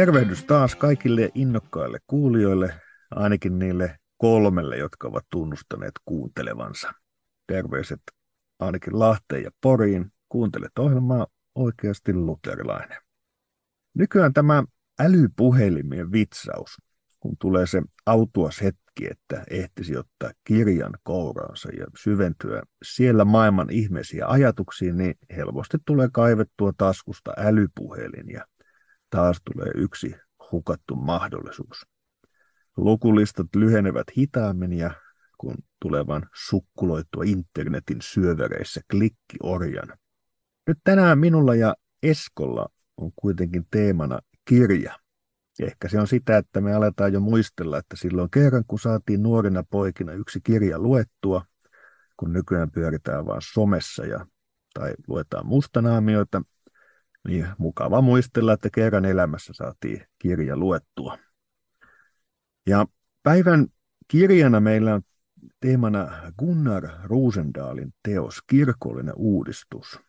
Tervehdys taas kaikille innokkaille kuulijoille, ainakin niille kolmelle, jotka ovat tunnustaneet kuuntelevansa. Terveiset ainakin Lahteen ja Poriin. Kuuntelet ohjelmaa oikeasti luterilainen. Nykyään tämä älypuhelimien vitsaus, kun tulee se autuas hetki, että ehtisi ottaa kirjan kouraansa ja syventyä siellä maailman ihmeisiä ajatuksiin, niin helposti tulee kaivettua taskusta älypuhelin ja taas tulee yksi hukattu mahdollisuus. Lukulistat lyhenevät hitaammin ja kun tulevan sukkuloittua internetin syövereissä klikkiorjan. Nyt tänään minulla ja Eskolla on kuitenkin teemana kirja. Ehkä se on sitä, että me aletaan jo muistella, että silloin kerran kun saatiin nuorina poikina yksi kirja luettua, kun nykyään pyöritään vain somessa ja, tai luetaan mustanaamioita, niin mukava muistella, että kerran elämässä saatiin kirja luettua. Ja päivän kirjana meillä on teemana Gunnar Rosendalin teos Kirkollinen uudistus.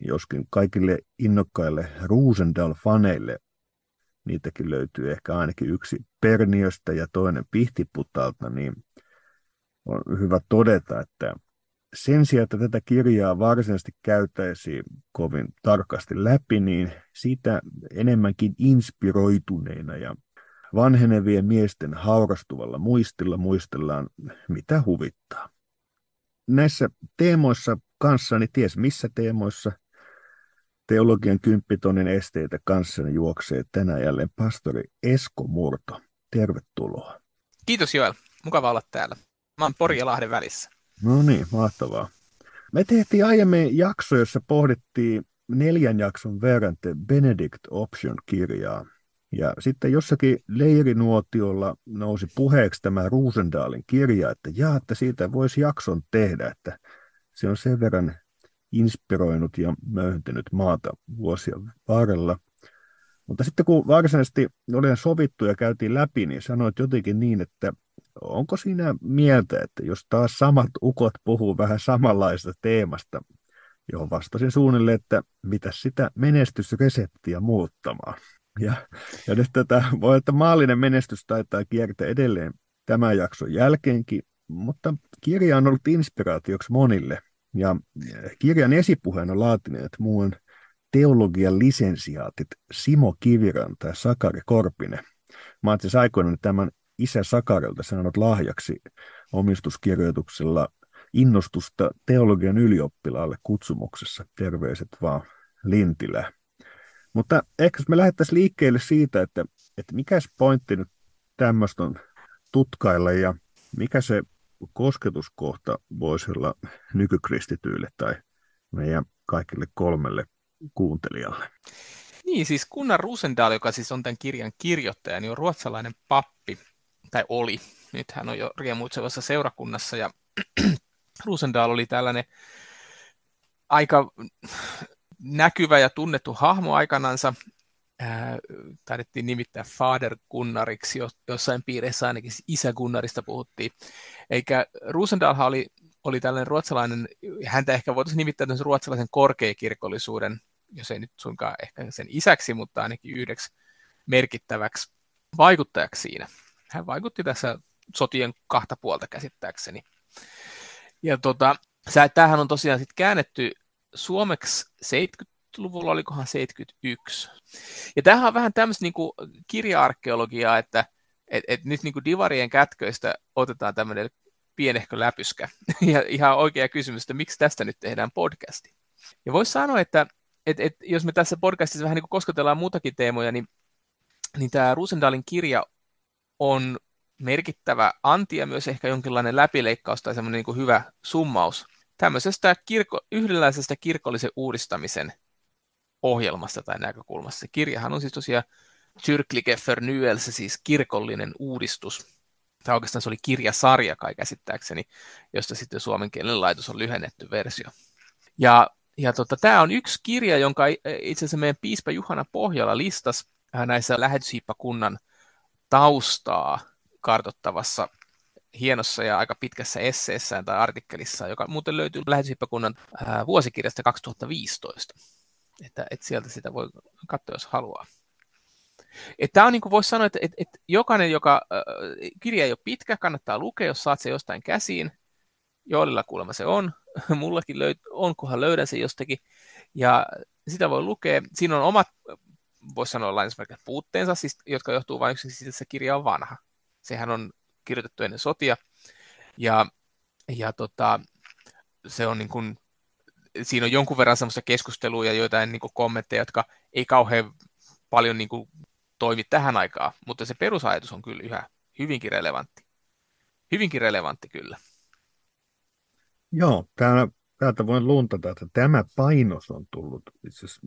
Joskin kaikille innokkaille Rosendal-faneille niitäkin löytyy ehkä ainakin yksi Perniöstä ja toinen Pihtiputalta, niin on hyvä todeta, että sen sijaan, että tätä kirjaa varsinaisesti käytäisiin kovin tarkasti läpi, niin siitä enemmänkin inspiroituneena ja vanhenevien miesten haurastuvalla muistilla muistellaan, mitä huvittaa. Näissä teemoissa kanssani, ties missä teemoissa, teologian kymppitonnin esteitä kanssani juoksee tänään jälleen pastori Esko Murto. Tervetuloa. Kiitos Joel, mukava olla täällä. Mä oon ja Lahden välissä. No niin, mahtavaa. Me tehtiin aiemmin jakso, jossa pohdittiin neljän jakson verran Benedict Option-kirjaa. Ja sitten jossakin leirinuotiolla nousi puheeksi tämä Ruusendaalin kirja, että jaa, että siitä voisi jakson tehdä, että se on sen verran inspiroinut ja möyhentynyt maata vuosien varrella. Mutta sitten kun varsinaisesti oli sovittu ja käytiin läpi, niin sanoit jotenkin niin, että onko siinä mieltä, että jos taas samat ukot puhuu vähän samanlaista teemasta, johon vastasin suunnilleen, että mitä sitä menestysreseptiä muuttamaan. Ja, ja nyt tätä, voi että maallinen menestys taitaa kiertää edelleen tämän jakson jälkeenkin, mutta kirja on ollut inspiraatioksi monille. Ja kirjan esipuheen on laatineet muun teologian lisensiaatit Simo Kiviranta ja Sakari Korpinen. Mä oon siis aikoinaan tämän isä Sakarilta saanut lahjaksi omistuskirjoituksella innostusta teologian ylioppilaalle kutsumuksessa. Terveiset vaan Lintilä. Mutta ehkä me lähdettäisiin liikkeelle siitä, että, että mikä pointti nyt tämmöistä on tutkailla ja mikä se kosketuskohta voisi olla nykykristityille tai meidän kaikille kolmelle kuuntelijalle. Niin, siis Gunnar Rusendal, joka siis on tämän kirjan kirjoittaja, niin on ruotsalainen pappi, tai oli. Nyt hän on jo riemuitsevassa seurakunnassa, ja Rusendal oli tällainen aika näkyvä ja tunnettu hahmo aikanansa. Taidettiin nimittää Fader Gunnariksi, jossain piirissä ainakin isä Gunnarista puhuttiin. Eikä Rusendalhan oli, oli tällainen ruotsalainen, häntä ehkä voitaisiin nimittää ruotsalaisen korkeakirkollisuuden, jos ei nyt suinkaan ehkä sen isäksi, mutta ainakin yhdeksi merkittäväksi vaikuttajaksi siinä. Hän vaikutti tässä sotien kahta puolta käsittääkseni. Ja tota, tämähän on tosiaan sitten käännetty suomeksi 70-luvulla, olikohan 71. Ja tämähän on vähän tämmöistä niin kirja-arkeologiaa, että et, et nyt niin kuin divarien kätköistä otetaan tämmöinen pienehkö läpyskä. Ja ihan oikea kysymys, että miksi tästä nyt tehdään podcasti. Ja voisi sanoa, että et, et, jos me tässä podcastissa vähän niin kosketellaan muutakin teemoja, niin, niin tämä Rusendalin kirja on merkittävä anti ja myös ehkä jonkinlainen läpileikkaus tai semmoinen niin hyvä summaus tämmöisestä kirko, yhdenlaisesta kirkollisen uudistamisen ohjelmasta tai näkökulmasta. Kirjahan on siis tosiaan Kyrklige Förnyelse, siis kirkollinen uudistus. Tai oikeastaan se oli kirjasarja kai käsittääkseni, josta sitten suomenkielinen laitos on lyhennetty versio. Ja, ja tota, tämä on yksi kirja, jonka itse asiassa meidän piispa Juhana Pohjala listasi äh, näissä lähetyshiippakunnan taustaa kartottavassa hienossa ja aika pitkässä esseessään tai artikkelissa, joka muuten löytyy lähetyshiippakunnan vuosikirjasta 2015. Että, että sieltä sitä voi katsoa, jos haluaa. Tämä on niin kuin voisi sanoa, että, että, että jokainen, joka, äh, kirja ei ole pitkä, kannattaa lukea, jos saat se jostain käsiin. Joilla kuulemma se on, mullakin löyt, on, kunhan löydän se jostakin. Ja sitä voi lukea. Siinä on omat, voisi sanoa lainausmerkit puutteensa, siis, jotka johtuu vain yksin siitä, että se kirja on vanha. Sehän on kirjoitettu ennen sotia. Ja, ja tota, se on niin kuin, siinä on jonkun verran semmoista keskustelua ja joitain niin kuin kommentteja, jotka ei kauhean paljon niin kuin toimi tähän aikaan, mutta se perusajatus on kyllä yhä hyvinkin relevantti. Hyvinkin relevantti kyllä. Joo, täällä, täältä voin luntata, että tämä painos on tullut,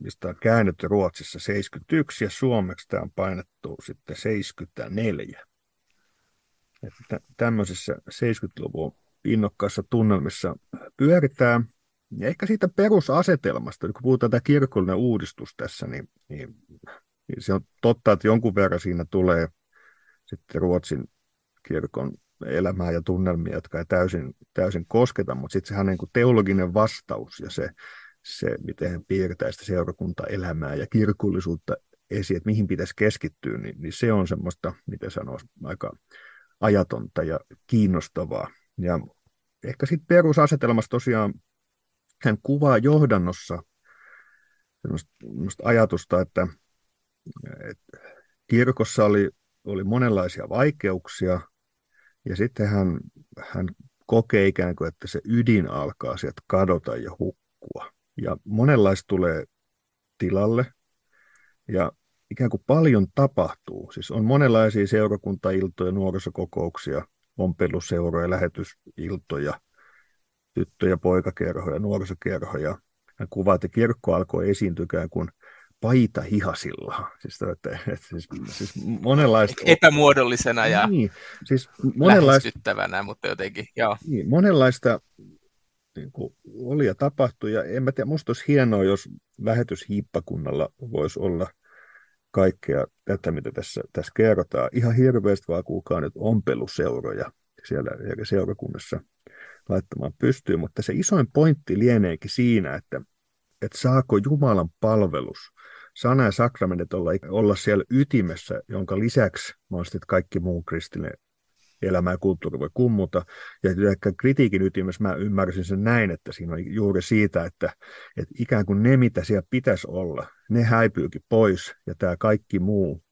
mistä on käännetty Ruotsissa 71 ja suomeksi tämä on painettu sitten 74. Että tämmöisissä 70-luvun innokkaissa tunnelmissa pyöritään. Ja ehkä siitä perusasetelmasta, kun puhutaan tämä kirkollinen uudistus tässä, niin, niin, niin se on totta, että jonkun verran siinä tulee sitten Ruotsin kirkon elämää ja tunnelmia, jotka ei täysin, täysin kosketa, mutta sitten sehän on niin teologinen vastaus ja se, se, miten hän piirtää sitä seurakuntaelämää ja kirkullisuutta esiin, että mihin pitäisi keskittyä, niin, niin se on semmoista, miten sanoisi, aika ajatonta ja kiinnostavaa. Ja ehkä sitten perusasetelmassa tosiaan hän kuvaa johdannossa ajatusta, että, että kirkossa oli, oli monenlaisia vaikeuksia, ja sitten hän, hän kokee ikään kuin, että se ydin alkaa sieltä kadota ja hukkua. Ja monenlaista tulee tilalle, ja ikään kuin paljon tapahtuu. Siis on monenlaisia seurakuntailtoja, nuorisokokouksia, ompeluseuroja, lähetysiltoja, tyttö- ja poikakerhoja, nuorisokerhoja. Hän kuvaa, että kirkko alkoi esiintykään kuin paita hihasilla. Siis, että, että, siis, siis monenlaista... Epämuodollisena ja niin, siis monenlaista, lähestyttävänä, mutta jotenkin, joo. Niin, monenlaista niin kuin, oli ja tapahtui, ja en mä tiedä, musta olisi hienoa, jos lähetyshiippakunnalla voisi olla kaikkea tätä, mitä tässä, tässä kerrotaan. Ihan hirveästi vaan kuulkaa nyt ompeluseuroja siellä seurakunnassa laittamaan pystyyn, mutta se isoin pointti lieneekin siinä, että, että saako Jumalan palvelus, sana ja sakramentit olla, olla siellä ytimessä, jonka lisäksi mahdollisesti kaikki muu kristillinen elämä ja kulttuuri voi kummuta. Ja ehkä kritiikin ytimessä mä ymmärsin sen näin, että siinä on juuri siitä, että, että ikään kuin ne, mitä siellä pitäisi olla, ne häipyykin pois ja tämä kaikki muu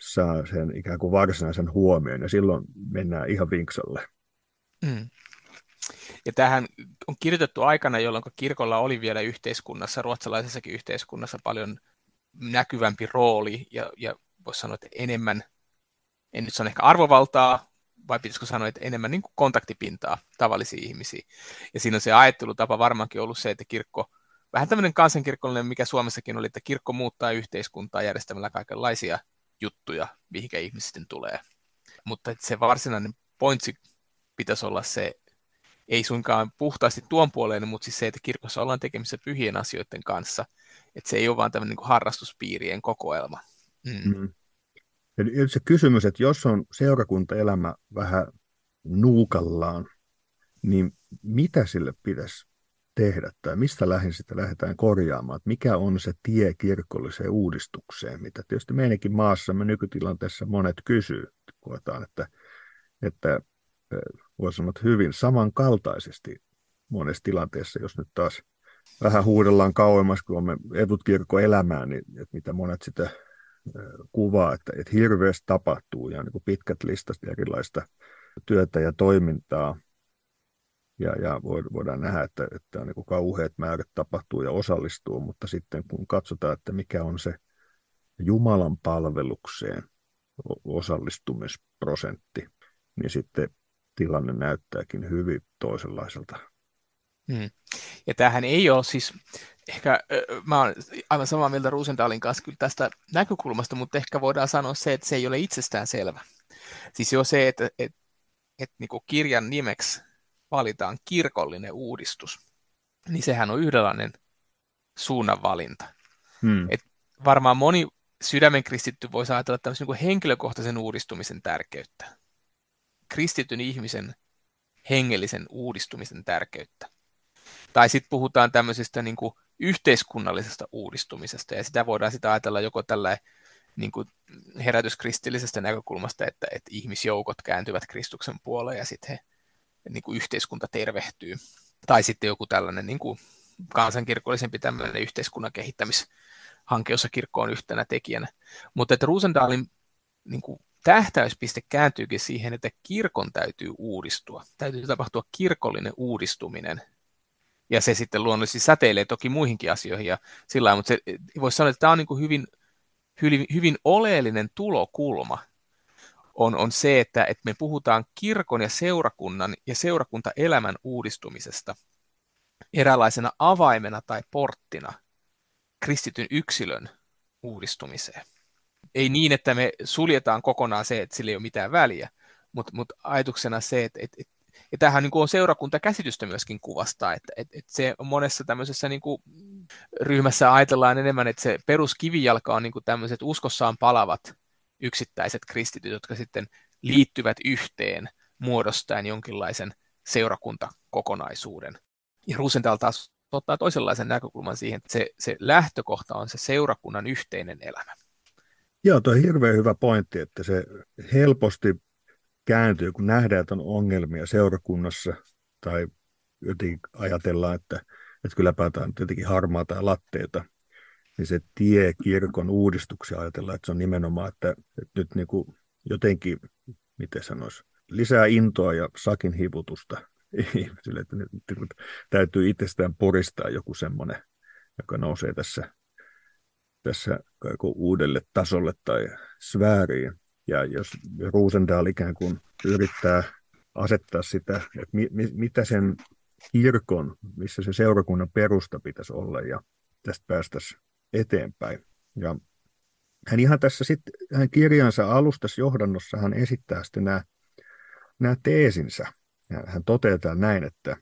saa sen ikään kuin varsinaisen huomioon ja silloin mennään ihan vinksalle. Mm. Ja tähän on kirjoitettu aikana, jolloin kirkolla oli vielä yhteiskunnassa, ruotsalaisessakin yhteiskunnassa paljon näkyvämpi rooli ja, ja voisi sanoa, että enemmän, en nyt sano ehkä arvovaltaa, vai pitäisikö sanoa, että enemmän niin kuin kontaktipintaa tavallisiin ihmisiin. Ja siinä on se ajattelutapa varmaankin ollut se, että kirkko, vähän tämmöinen kansankirkollinen, mikä Suomessakin oli, että kirkko muuttaa yhteiskuntaa järjestämällä kaikenlaisia juttuja, mihinkä ihmisten tulee. Mutta että se varsinainen pointsi pitäisi olla se, ei suinkaan puhtaasti tuon puoleen, mutta siis se, että kirkossa ollaan tekemisissä pyhien asioiden kanssa, että se ei ole vaan tämmöinen niin harrastuspiirien kokoelma. Mm. Mm. Eli se kysymys, että jos on seurakuntaelämä vähän nuukallaan, niin mitä sille pitäisi tehdä tai mistä lähin sitä lähdetään korjaamaan, että mikä on se tie kirkolliseen uudistukseen, mitä tietysti meidänkin maassamme nykytilanteessa monet kysyy, koetaan, että, että voisi sanoa, että hyvin samankaltaisesti monessa tilanteessa, jos nyt taas vähän huudellaan kauemmas, kun me etut kirkko elämään, niin että mitä monet sitä kuvaa, että, että hirveästi tapahtuu ja niin kuin pitkät listat erilaista työtä ja toimintaa. Ja, ja voidaan nähdä, että, että on niin kuin kauheat määrät tapahtuu ja osallistuu, mutta sitten kun katsotaan, että mikä on se Jumalan palvelukseen osallistumisprosentti, niin sitten tilanne näyttääkin hyvin toisenlaiselta. Hmm. Ja tämähän ei ole siis, ehkä mä olen aivan samaa mieltä Ruusendalin kanssa kyllä tästä näkökulmasta, mutta ehkä voidaan sanoa se, että se ei ole itsestään selvä. Siis jo se, että, että, että niin kuin kirjan nimeksi valitaan kirkollinen uudistus, niin sehän on yhdenlainen suunnanvalinta. Hmm. Et varmaan moni sydämen kristitty voisi ajatella tämmöisen niin henkilökohtaisen uudistumisen tärkeyttä. Kristityn ihmisen hengellisen uudistumisen tärkeyttä. Tai sitten puhutaan tämmöisestä niin kuin yhteiskunnallisesta uudistumisesta, ja sitä voidaan sitä ajatella joko tällä niin kuin herätyskristillisestä näkökulmasta, että, että ihmisjoukot kääntyvät Kristuksen puoleen ja sitten he, niin kuin yhteiskunta tervehtyy. Tai sitten joku tällainen niin kuin kansankirkollisempi tämmöinen yhteiskunnan kehittämishanke, jossa kirkko on yhtenä tekijänä. Mutta että Rosendalin niin kuin tähtäyspiste kääntyykin siihen, että kirkon täytyy uudistua. Täytyy tapahtua kirkollinen uudistuminen. Ja se sitten luonnollisesti säteilee toki muihinkin asioihin ja sillä lailla, mutta se, voisi sanoa, että tämä on niin kuin hyvin, hyvin, hyvin oleellinen tulokulma on, on se, että, että me puhutaan kirkon ja seurakunnan ja seurakuntaelämän uudistumisesta eräänlaisena avaimena tai porttina kristityn yksilön uudistumiseen ei niin, että me suljetaan kokonaan se, että sillä ei ole mitään väliä, mutta mut ajatuksena se, että et, et, ja tämähän niin on seurakuntakäsitystä myöskin kuvastaa, että et, et se monessa tämmöisessä niin kuin ryhmässä ajatellaan enemmän, että se peruskivijalka on niin kuin tämmöiset uskossaan palavat yksittäiset kristityt, jotka sitten liittyvät yhteen muodostaen jonkinlaisen seurakuntakokonaisuuden. Ja Rosenthal taas ottaa toisenlaisen näkökulman siihen, että se, se lähtökohta on se seurakunnan yhteinen elämä. Joo, tuo on hirveän hyvä pointti, että se helposti kääntyy, kun nähdään, että on ongelmia seurakunnassa tai jotenkin ajatellaan, että, että kyllä päätään jotenkin harmaata latteita, niin se tie kirkon uudistuksia ajatellaan, että se on nimenomaan, että, että nyt niin kuin jotenkin, miten sanoisi, lisää intoa ja sakin hivutusta ihmisille, että nyt, nyt täytyy itsestään puristaa joku semmoinen, joka nousee tässä tässä uudelle tasolle tai sfääriin. Ja jos Rosendahl ikään kuin yrittää asettaa sitä, että mi, mi, mitä sen kirkon, missä se seurakunnan perusta pitäisi olla ja tästä päästäisiin eteenpäin. Ja hän ihan tässä sitten, hän kirjansa alustassa johdannossa hän esittää sitten nämä, nämä teesinsä. Ja hän toteaa näin, että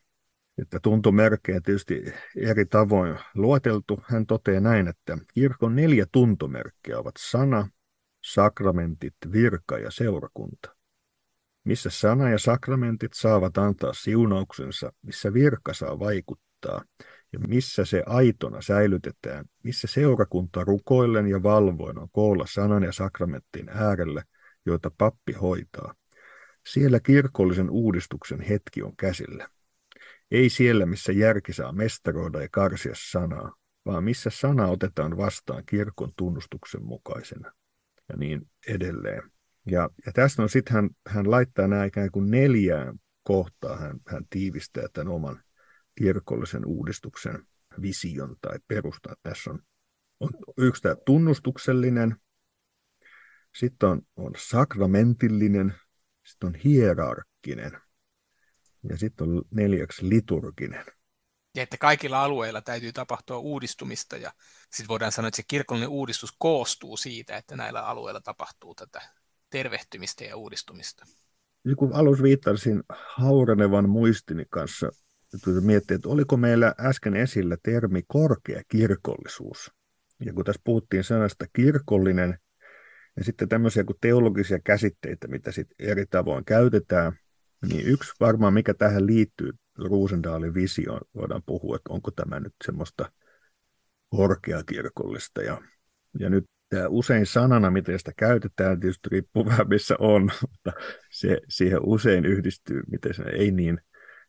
että tuntomerkkejä tietysti eri tavoin luoteltu. Hän toteaa näin, että kirkon neljä tuntomerkkiä ovat sana, sakramentit, virka ja seurakunta. Missä sana ja sakramentit saavat antaa siunauksensa, missä virka saa vaikuttaa ja missä se aitona säilytetään, missä seurakunta rukoillen ja valvoin on koolla sanan ja sakramentin äärellä, joita pappi hoitaa. Siellä kirkollisen uudistuksen hetki on käsillä. Ei siellä, missä järki saa mestaroida ja karsia sanaa, vaan missä sana otetaan vastaan kirkon tunnustuksen mukaisena ja niin edelleen. Ja, ja tästä on sitten hän, hän laittaa nämä ikään kuin neljään kohtaa, hän, hän tiivistää tämän oman kirkollisen uudistuksen vision tai perustaa. Tässä on, on yksi tämä tunnustuksellinen, sitten on, on sakramentillinen, sitten on hierarkkinen – ja sitten on neljäksi liturginen. Ja että kaikilla alueilla täytyy tapahtua uudistumista ja sitten voidaan sanoa, että se kirkollinen uudistus koostuu siitä, että näillä alueilla tapahtuu tätä tervehtymistä ja uudistumista. Ja kun alussa viittasin haurenevan muistini kanssa, miettiä, että oliko meillä äsken esillä termi korkea kirkollisuus. Ja kun tässä puhuttiin sanasta kirkollinen, ja sitten tämmöisiä kuin teologisia käsitteitä, mitä sitten eri tavoin käytetään, niin yksi varmaan, mikä tähän liittyy Ruusendaalin visioon, voidaan puhua, että onko tämä nyt semmoista korkeakirkollista. Ja, ja nyt tämä usein sanana, miten sitä käytetään, tietysti riippuu vähän missä on, mutta se, siihen usein yhdistyy, miten se ei niin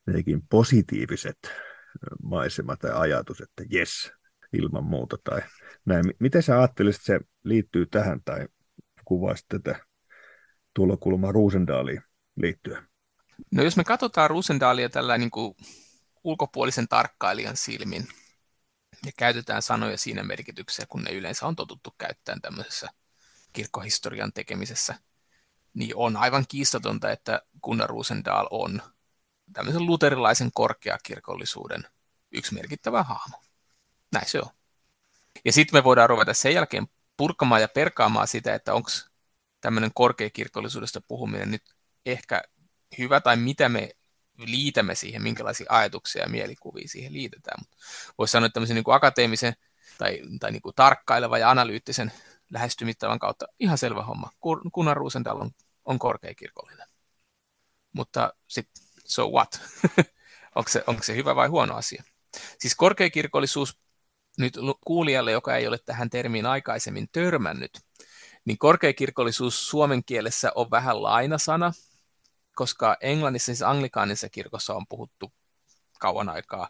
nekin positiiviset maisema tai ajatus, että jes, ilman muuta tai näin. Miten sä ajattelisit, että se liittyy tähän tai kuvaisit tätä tulokulmaa Ruusendaaliin liittyen? No jos me katsotaan Rusendalia tällä niin kuin ulkopuolisen tarkkailijan silmin ja käytetään sanoja siinä merkityksessä, kun ne yleensä on totuttu käyttämään tämmöisessä kirkkohistorian tekemisessä, niin on aivan kiistatonta, että Gunnar Rosendal on tämmöisen luterilaisen korkeakirkollisuuden yksi merkittävä hahmo. Näin se on. Ja sitten me voidaan ruveta sen jälkeen purkamaan ja perkaamaan sitä, että onko tämmöinen korkeakirkollisuudesta puhuminen nyt ehkä hyvä tai mitä me liitämme siihen, minkälaisia ajatuksia ja mielikuvia siihen liitetään. Mutta voisi sanoa, että tämmöisen niin kuin akateemisen tai, tai niin kuin tarkkaileva ja analyyttisen lähestymistavan kautta ihan selvä homma. Kunnan Ruusendal on, on korkeakirkollinen. Mutta sitten, so what? onko, se, onko se hyvä vai huono asia? Siis korkeakirkollisuus nyt kuulijalle, joka ei ole tähän termiin aikaisemmin törmännyt, niin korkeakirkollisuus suomen kielessä on vähän lainasana, koska Englannissa, siis anglikaanissa kirkossa on puhuttu kauan aikaa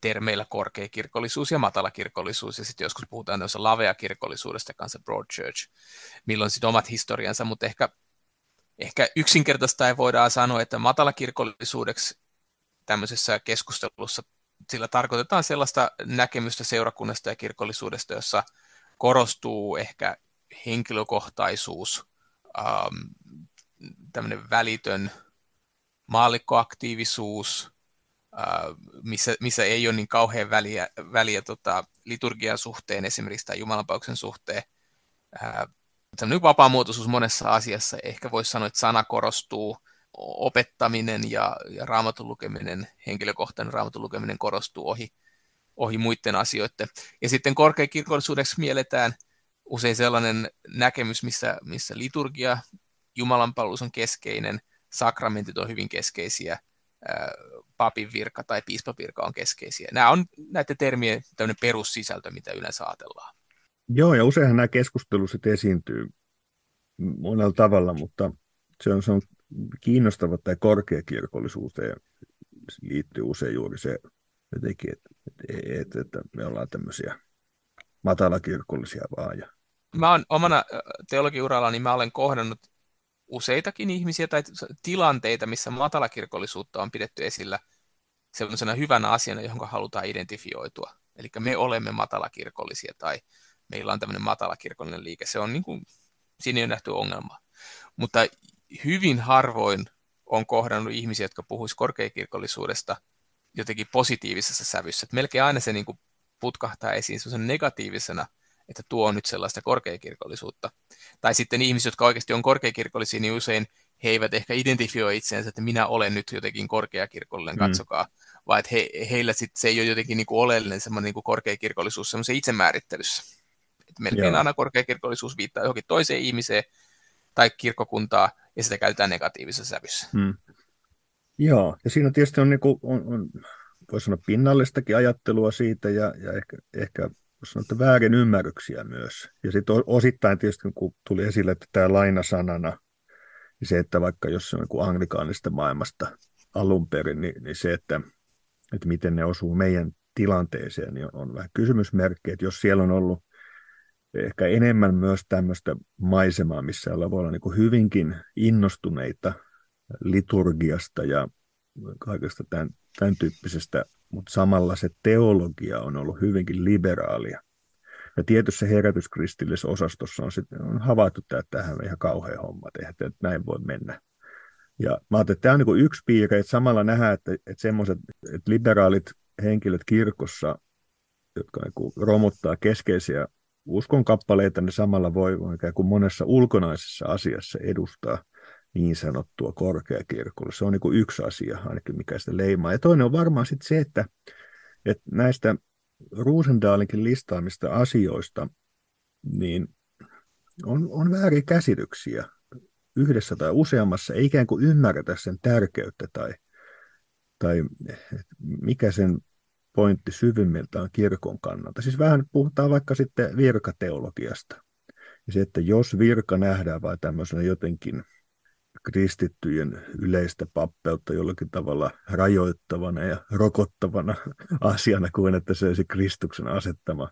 termeillä korkeakirkollisuus ja matalakirkollisuus, ja sitten joskus puhutaan tämmöistä laveakirkollisuudesta kanssa broad church, milloin sitten omat historiansa, mutta ehkä, ehkä yksinkertaista ei voidaan sanoa, että matalakirkollisuudeksi tämmöisessä keskustelussa sillä tarkoitetaan sellaista näkemystä seurakunnasta ja kirkollisuudesta, jossa korostuu ehkä henkilökohtaisuus, ähm, tämmöinen välitön maallikkoaktiivisuus, missä, missä ei ole niin kauhean väliä, väliä tota, liturgian suhteen esimerkiksi tai jumalanpauksen suhteen. Tämmöinen vapaamuotoisuus monessa asiassa. Ehkä voisi sanoa, että sana korostuu, opettaminen ja, ja raamatun lukeminen, henkilökohtainen raamatun lukeminen korostuu ohi, ohi muiden asioiden. Ja sitten korkeakirkollisuudeksi mielletään usein sellainen näkemys, missä, missä liturgia, jumalanpalvelus on keskeinen, sakramentit on hyvin keskeisiä, papin virka tai piispavirka on keskeisiä. Nämä on näiden termien perussisältö, mitä yleensä ajatellaan. Joo, ja useinhan nämä keskustelut esiintyy monella tavalla, mutta se on, se on kiinnostava tai korkeakirkollisuuteen liittyy usein juuri se jotenkin, että, että, että me ollaan tämmöisiä matalakirkollisia vaan. Ja... Mä oon omana teologiuralla, niin mä olen kohdannut useitakin ihmisiä tai tilanteita, missä matalakirkollisuutta on pidetty esillä sellaisena hyvänä asiana, johon halutaan identifioitua. Eli me olemme matalakirkollisia tai meillä on tämmöinen matalakirkollinen liike. Se on niin kuin, siinä ei ole nähty ongelma. Mutta hyvin harvoin on kohdannut ihmisiä, jotka puhuisivat korkeakirkollisuudesta jotenkin positiivisessa sävyssä. Et melkein aina se niin kuin putkahtaa esiin negatiivisena, että tuo on nyt sellaista korkeakirkollisuutta. Tai sitten ihmiset, jotka oikeasti on korkeakirkollisia, niin usein he eivät ehkä identifioi itseensä, että minä olen nyt jotenkin korkeakirkollinen, mm. katsokaa, vaan että he, heillä sit se ei ole jotenkin niin kuin oleellinen semmoinen niin kuin korkeakirkollisuus semmoisen itsemäärittelyssä. Et melkein Joo. aina korkeakirkollisuus viittaa johonkin toiseen ihmiseen tai kirkkokuntaa, ja sitä käytetään negatiivisessa sävyssä. Hmm. Joo, ja siinä tietysti on, niin kuin, on, on voisi sanoa pinnallistakin ajattelua siitä ja, ja ehkä, ehkä sanoa, että väärin ymmärryksiä myös. Ja sitten osittain tietysti, kun tuli esille, että tämä lainasanana, niin se, että vaikka jos on niin anglikaanista maailmasta alun perin, niin, niin se, että, että miten ne osuu meidän tilanteeseen, niin on, vähän kysymysmerkki, että jos siellä on ollut ehkä enemmän myös tämmöistä maisemaa, missä voi olla niin hyvinkin innostuneita liturgiasta ja kaikesta tämän, tämän tyyppisestä, mutta samalla se teologia on ollut hyvinkin liberaalia. Ja tietyssä herätyskristillisessä osastossa on, sitten, on havaittu, että tähän on ihan kauhea homma tehdä, että näin voi mennä. Ja mä ajattelin, että tämä on niin yksi piirre, että samalla nähdään, että, että semmoiset että liberaalit henkilöt kirkossa, jotka niin romuttaa keskeisiä uskon kappaleita, ne samalla voi, voi ikään kuin monessa ulkonaisessa asiassa edustaa niin sanottua korkeakirkolla. Se on niin kuin yksi asia ainakin, mikä sitä leimaa. Ja toinen on varmaan sitten se, että, että näistä Ruusendaalinkin listaamista asioista, niin on, on väärin käsityksiä yhdessä tai useammassa, ei ikään kuin ymmärretä sen tärkeyttä tai, tai mikä sen pointti syvimmiltään kirkon kannalta. Siis vähän puhutaan vaikka sitten virkateologiasta. Ja se, että jos virka nähdään vain tämmöisenä jotenkin kristittyjen yleistä pappeutta jollakin tavalla rajoittavana ja rokottavana asiana kuin että se olisi Kristuksen asettama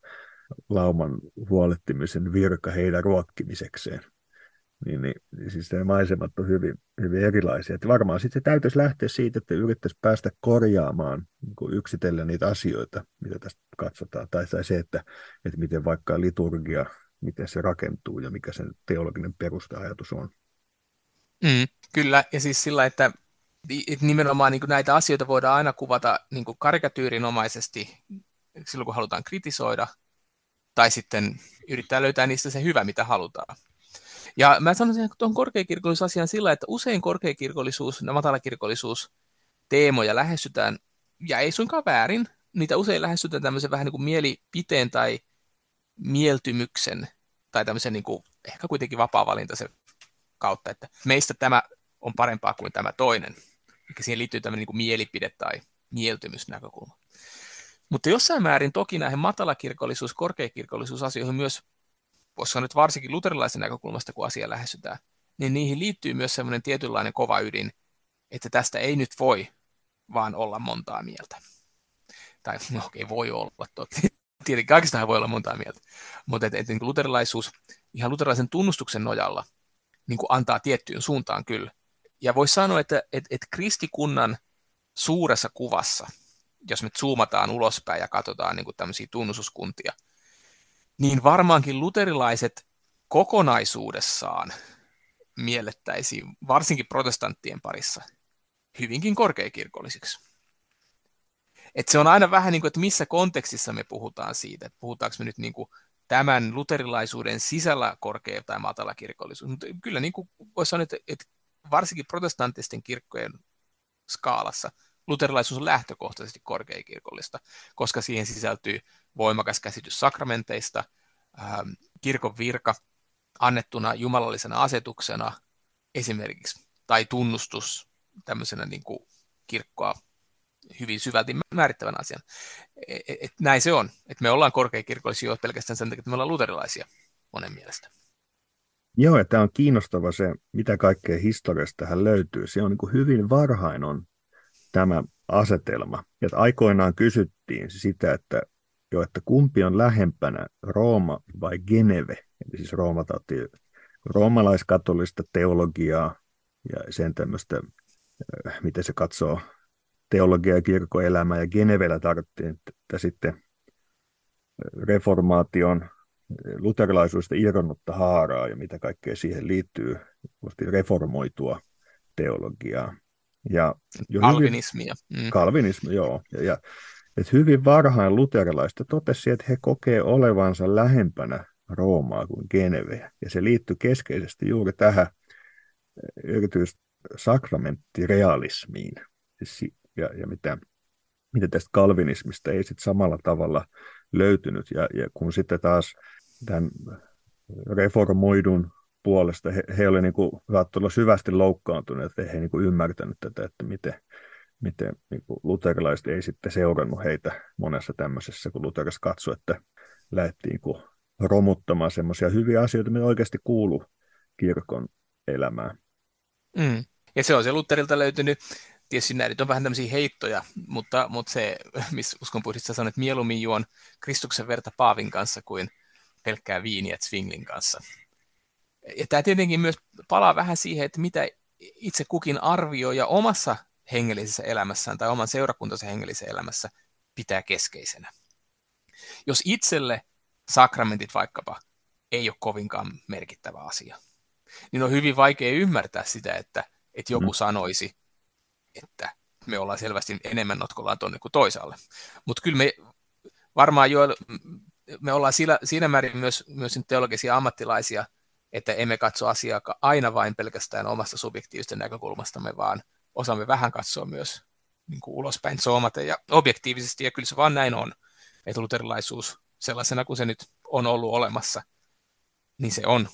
lauman huolettimisen virka heidän ruokkimisekseen niin, niin, niin siis ne maisemat on hyvin, hyvin erilaisia. Että varmaan sitten se täytyisi lähteä siitä, että yrittäisi päästä korjaamaan niin yksitellen niitä asioita, mitä tästä katsotaan, tai, tai se, että, että miten vaikka liturgia, miten se rakentuu ja mikä sen teologinen perusteajatus on. Mm, kyllä, ja siis sillä, että nimenomaan niin näitä asioita voidaan aina kuvata niin karikatyyrinomaisesti silloin, kun halutaan kritisoida, tai sitten yrittää löytää niistä se hyvä, mitä halutaan. Ja mä sanoisin tuon korkeakirkollisuusasian sillä, että usein korkeakirkollisuus ja matalakirkollisuus teemoja lähestytään, ja ei suinkaan väärin, niitä usein lähestytään tämmöisen vähän niin kuin mielipiteen tai mieltymyksen, tai tämmöisen niin kuin, ehkä kuitenkin vapaa-valintaisen kautta, että meistä tämä on parempaa kuin tämä toinen. Eli siihen liittyy tämmöinen niin kuin mielipide tai mieltymysnäkökulma. Mutta jossain määrin toki näihin matalakirkollisuus, korkeakirkollisuusasioihin myös koska nyt varsinkin luterilaisen näkökulmasta, kun asia lähestytään, niin niihin liittyy myös semmoinen tietynlainen kova ydin, että tästä ei nyt voi vaan olla montaa mieltä. Tai no, okei, okay, voi olla toki. Tietenkin kaikistahan voi olla montaa mieltä. Mutta että et, niin luterilaisuus ihan luterilaisen tunnustuksen nojalla niin kuin antaa tiettyyn suuntaan kyllä. Ja voisi sanoa, että et, et kristikunnan suuressa kuvassa, jos me zoomataan ulospäin ja katsotaan niin kuin tämmöisiä tunnustuskuntia, niin varmaankin luterilaiset kokonaisuudessaan miellettäisiin, varsinkin protestanttien parissa, hyvinkin korkeakirkollisiksi. Et se on aina vähän niin kuin, että missä kontekstissa me puhutaan siitä, että puhutaanko me nyt niin kuin tämän luterilaisuuden sisällä korkea tai matala kirkollisuus. Mutta kyllä niin kuin voisi sanoa, että, että varsinkin protestanttisten kirkkojen skaalassa luterilaisuus on lähtökohtaisesti korkeakirkollista, koska siihen sisältyy voimakas käsitys sakramenteista, ähm, kirkon virka annettuna jumalallisena asetuksena esimerkiksi, tai tunnustus tämmöisenä niin kuin kirkkoa hyvin syvälti määrittävän asian. Et, e, et näin se on, että me ollaan korkeakirkollisia pelkästään sen takia, että me ollaan luterilaisia monen mielestä. Joo, että tämä on kiinnostava se, mitä kaikkea historiasta tähän löytyy. Se on niin kuin hyvin varhain on tämä asetelma. Että aikoinaan kysyttiin sitä, että, jo, että kumpi on lähempänä, Rooma vai Geneve. Eli siis Rooma roomalaiskatolista teologiaa ja sen tämmöistä, äh, miten se katsoo teologia- ja kirkkoelämää, ja Genevellä tarvittiin että sitten reformaation luterilaisuudesta irronnutta haaraa ja mitä kaikkea siihen liittyy, reformoitua teologiaa. Ja jo Kalvinismia. Hyvin, mm. Kalvinismi, joo. Ja, ja että hyvin varhain luterilaista totesi, että he kokee olevansa lähempänä Roomaa kuin Geneveä. Ja se liittyy keskeisesti juuri tähän erityisesti sakramenttirealismiin. Siis, ja, ja mitä, mitä tästä kalvinismista ei sitten samalla tavalla löytynyt. Ja, ja kun sitten taas tämän reformoidun puolesta he, he olivat niin syvästi loukkaantuneet, että he niin ymmärtänyt tätä, että miten, miten niin kuin luterilaiset ei sitten seurannut heitä monessa tämmöisessä, kun luteris katsoi, että lähdettiin niin romuttamaan semmoisia hyviä asioita, mitä oikeasti kuuluu kirkon elämään. Mm. Ja se on se Lutherilta löytynyt, tietysti näitä on vähän tämmöisiä heittoja, mutta, mutta se, missä uskonpuhdista sanoo, että mieluummin juon Kristuksen verta Paavin kanssa kuin pelkkää viiniä Zwinglin kanssa. Ja tämä tietenkin myös palaa vähän siihen, että mitä itse kukin arvioi ja omassa hengellisessä elämässään tai oman seurakuntansa hengellisessä elämässä pitää keskeisenä. Jos itselle sakramentit vaikkapa ei ole kovinkaan merkittävä asia, niin on hyvin vaikea ymmärtää sitä, että, että joku mm. sanoisi, että me ollaan selvästi enemmän notkollaan tuonne kuin toisaalle. Mutta kyllä me varmaan jo, me ollaan siinä, siinä määrin myös, myös teologisia ammattilaisia, että emme katso asiaa aina vain pelkästään omasta subjektiivista näkökulmastamme, vaan osaamme vähän katsoa myös niin kuin ulospäin zoomata ja objektiivisesti, ja kyllä se vaan näin on, että luterilaisuus sellaisena kuin se nyt on ollut olemassa, niin se on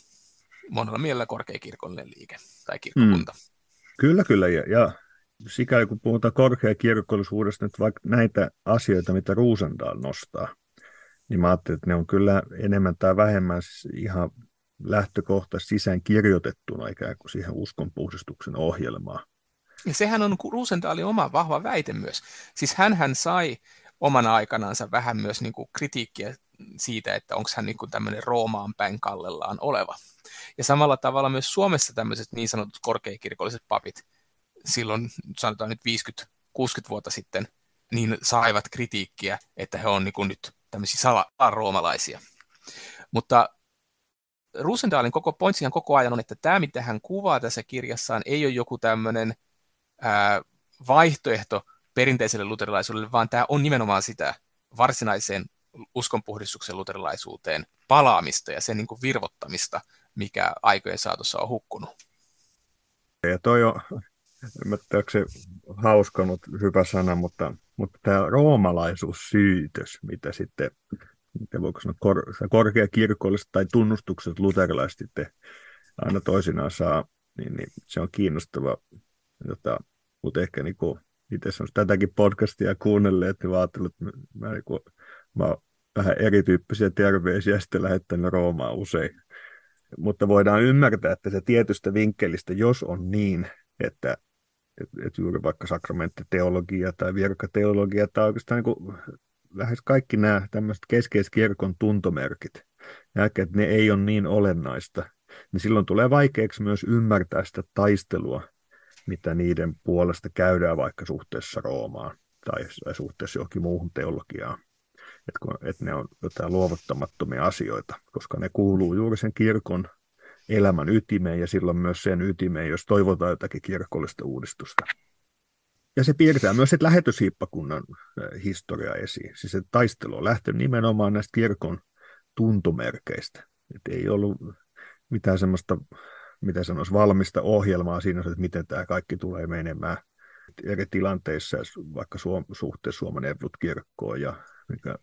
monella mielellä korkeakirkollinen liike tai kirkkokunta. Mm. Kyllä, kyllä. Ja, ja sikäli kun puhutaan korkeakirkollisuudesta, nyt vaikka näitä asioita, mitä Ruusendaal nostaa, niin mä ajattelin, että ne on kyllä enemmän tai vähemmän siis ihan lähtökohta sisään kirjoitettuna ikään kuin siihen uskonpuhdistuksen ohjelmaan. Ja sehän on Ruusendaalin oma vahva väite myös. Siis hän sai omana aikanansa vähän myös niin kuin kritiikkiä siitä, että onko hän niin tämmöinen Roomaan päin kallellaan oleva. Ja samalla tavalla myös Suomessa tämmöiset niin sanotut korkeakirkolliset papit silloin sanotaan nyt 50-60 vuotta sitten, niin saivat kritiikkiä, että he on niin kuin nyt tämmöisiä salaroomalaisia. Mutta Rusendaalin koko pointsihan koko ajan on, että tämä, mitä hän kuvaa tässä kirjassaan, ei ole joku tämmöinen ää, vaihtoehto perinteiselle luterilaisuudelle, vaan tämä on nimenomaan sitä varsinaiseen uskonpuhdistuksen luterilaisuuteen palaamista ja sen niin kuin virvottamista, mikä aikojen saatossa on hukkunut. Ja toi on, en tiedä, onko se hauska, mutta hyvä sana, mutta, mutta tämä roomalaisuussyytös, mitä sitten miten voiko sanoa, kor, korkeakirkolliset tai tunnustukset luterilaiset sitten aina toisinaan saa, niin, niin se on kiinnostava. Jota, mutta ehkä niin kuin, itse on tätäkin podcastia kuunnelleet, niin ajattelin, että mä, niin kuin, mä vähän erityyppisiä terveisiä sitten lähettänyt Roomaan usein. Mutta voidaan ymmärtää, että se tietystä vinkkelistä, jos on niin, että että et juuri vaikka sakramenttiteologia tai virkateologia tai oikeastaan niin lähes kaikki nämä tämmöiset keskeiskirkon tuntomerkit, ja että ne ei ole niin olennaista, niin silloin tulee vaikeaksi myös ymmärtää sitä taistelua, mitä niiden puolesta käydään vaikka suhteessa Roomaan tai suhteessa johonkin muuhun teologiaan. Että et ne on jotain luovuttamattomia asioita, koska ne kuuluu juuri sen kirkon elämän ytimeen ja silloin myös sen ytimeen, jos toivotaan jotakin kirkollista uudistusta. Ja se piirtää myös että lähetyshiippakunnan historia esiin. Siis se taistelu on lähtenyt nimenomaan näistä kirkon tuntomerkeistä. Et ei ollut mitään semmoista, mitä sanoisi, valmista ohjelmaa siinä, että miten tämä kaikki tulee menemään eri tilanteissa, vaikka suom- suhteessa Suomen Evlut-kirkkoon ja mikä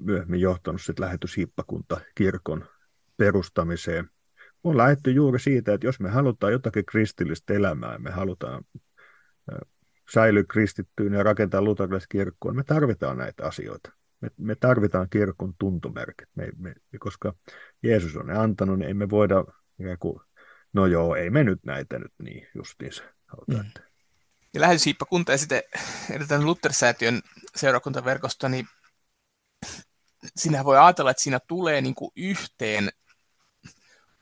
myöhemmin johtanut sitten lähetyshiippakunta kirkon perustamiseen. On lähetty juuri siitä, että jos me halutaan jotakin kristillistä elämää, me halutaan säilyä kristittyyn ja rakentaa luterilaiskirkkoa, me tarvitaan näitä asioita. Me, me tarvitaan kirkon tuntomerkit, me, me, koska Jeesus on ne antanut, niin ei me voida, kuin, no joo, ei me nyt näitä nyt niin justiinsa. Mm. Ja lähetyshiippakunta ja sitten edetään Luther-säätiön seurakuntaverkosto, niin sinä voi ajatella, että siinä tulee niin kuin yhteen